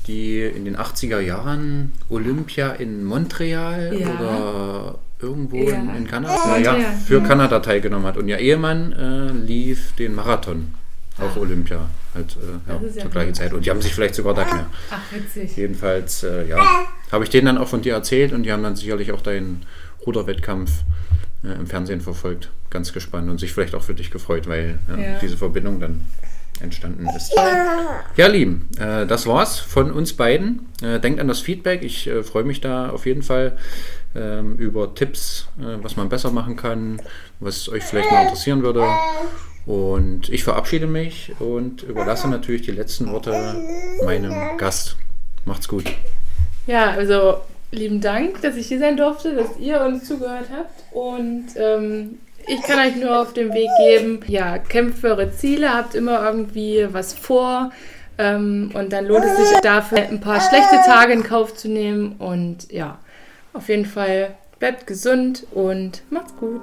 die in den 80er Jahren Olympia in Montreal ja. oder irgendwo ja. in, in, Kanada, oh, ja, für Kanada teilgenommen hat. Und ihr Ehemann äh, lief den Marathon, auch ah. Olympia, halt äh, zur gleichen Zeit. Und die haben sich vielleicht sogar da mehr. Ach, witzig. Jedenfalls, äh, ja, habe ich denen dann auch von dir erzählt und die haben dann sicherlich auch deinen Ruderwettkampf äh, im Fernsehen verfolgt. Ganz gespannt und sich vielleicht auch für dich gefreut, weil diese Verbindung dann entstanden ist. Ja, ja Lieben, äh, das war's von uns beiden. Äh, denkt an das Feedback. Ich äh, freue mich da auf jeden Fall ähm, über Tipps, äh, was man besser machen kann, was euch vielleicht mal interessieren würde. Und ich verabschiede mich und überlasse natürlich die letzten Worte meinem Gast. Macht's gut. Ja, also lieben Dank, dass ich hier sein durfte, dass ihr uns zugehört habt. Und ähm, ich kann euch nur auf den Weg geben, ja, kämpft für eure Ziele, habt immer irgendwie was vor. Ähm, und dann lohnt es sich dafür, ein paar schlechte Tage in Kauf zu nehmen. Und ja, auf jeden Fall bleibt gesund und macht's gut.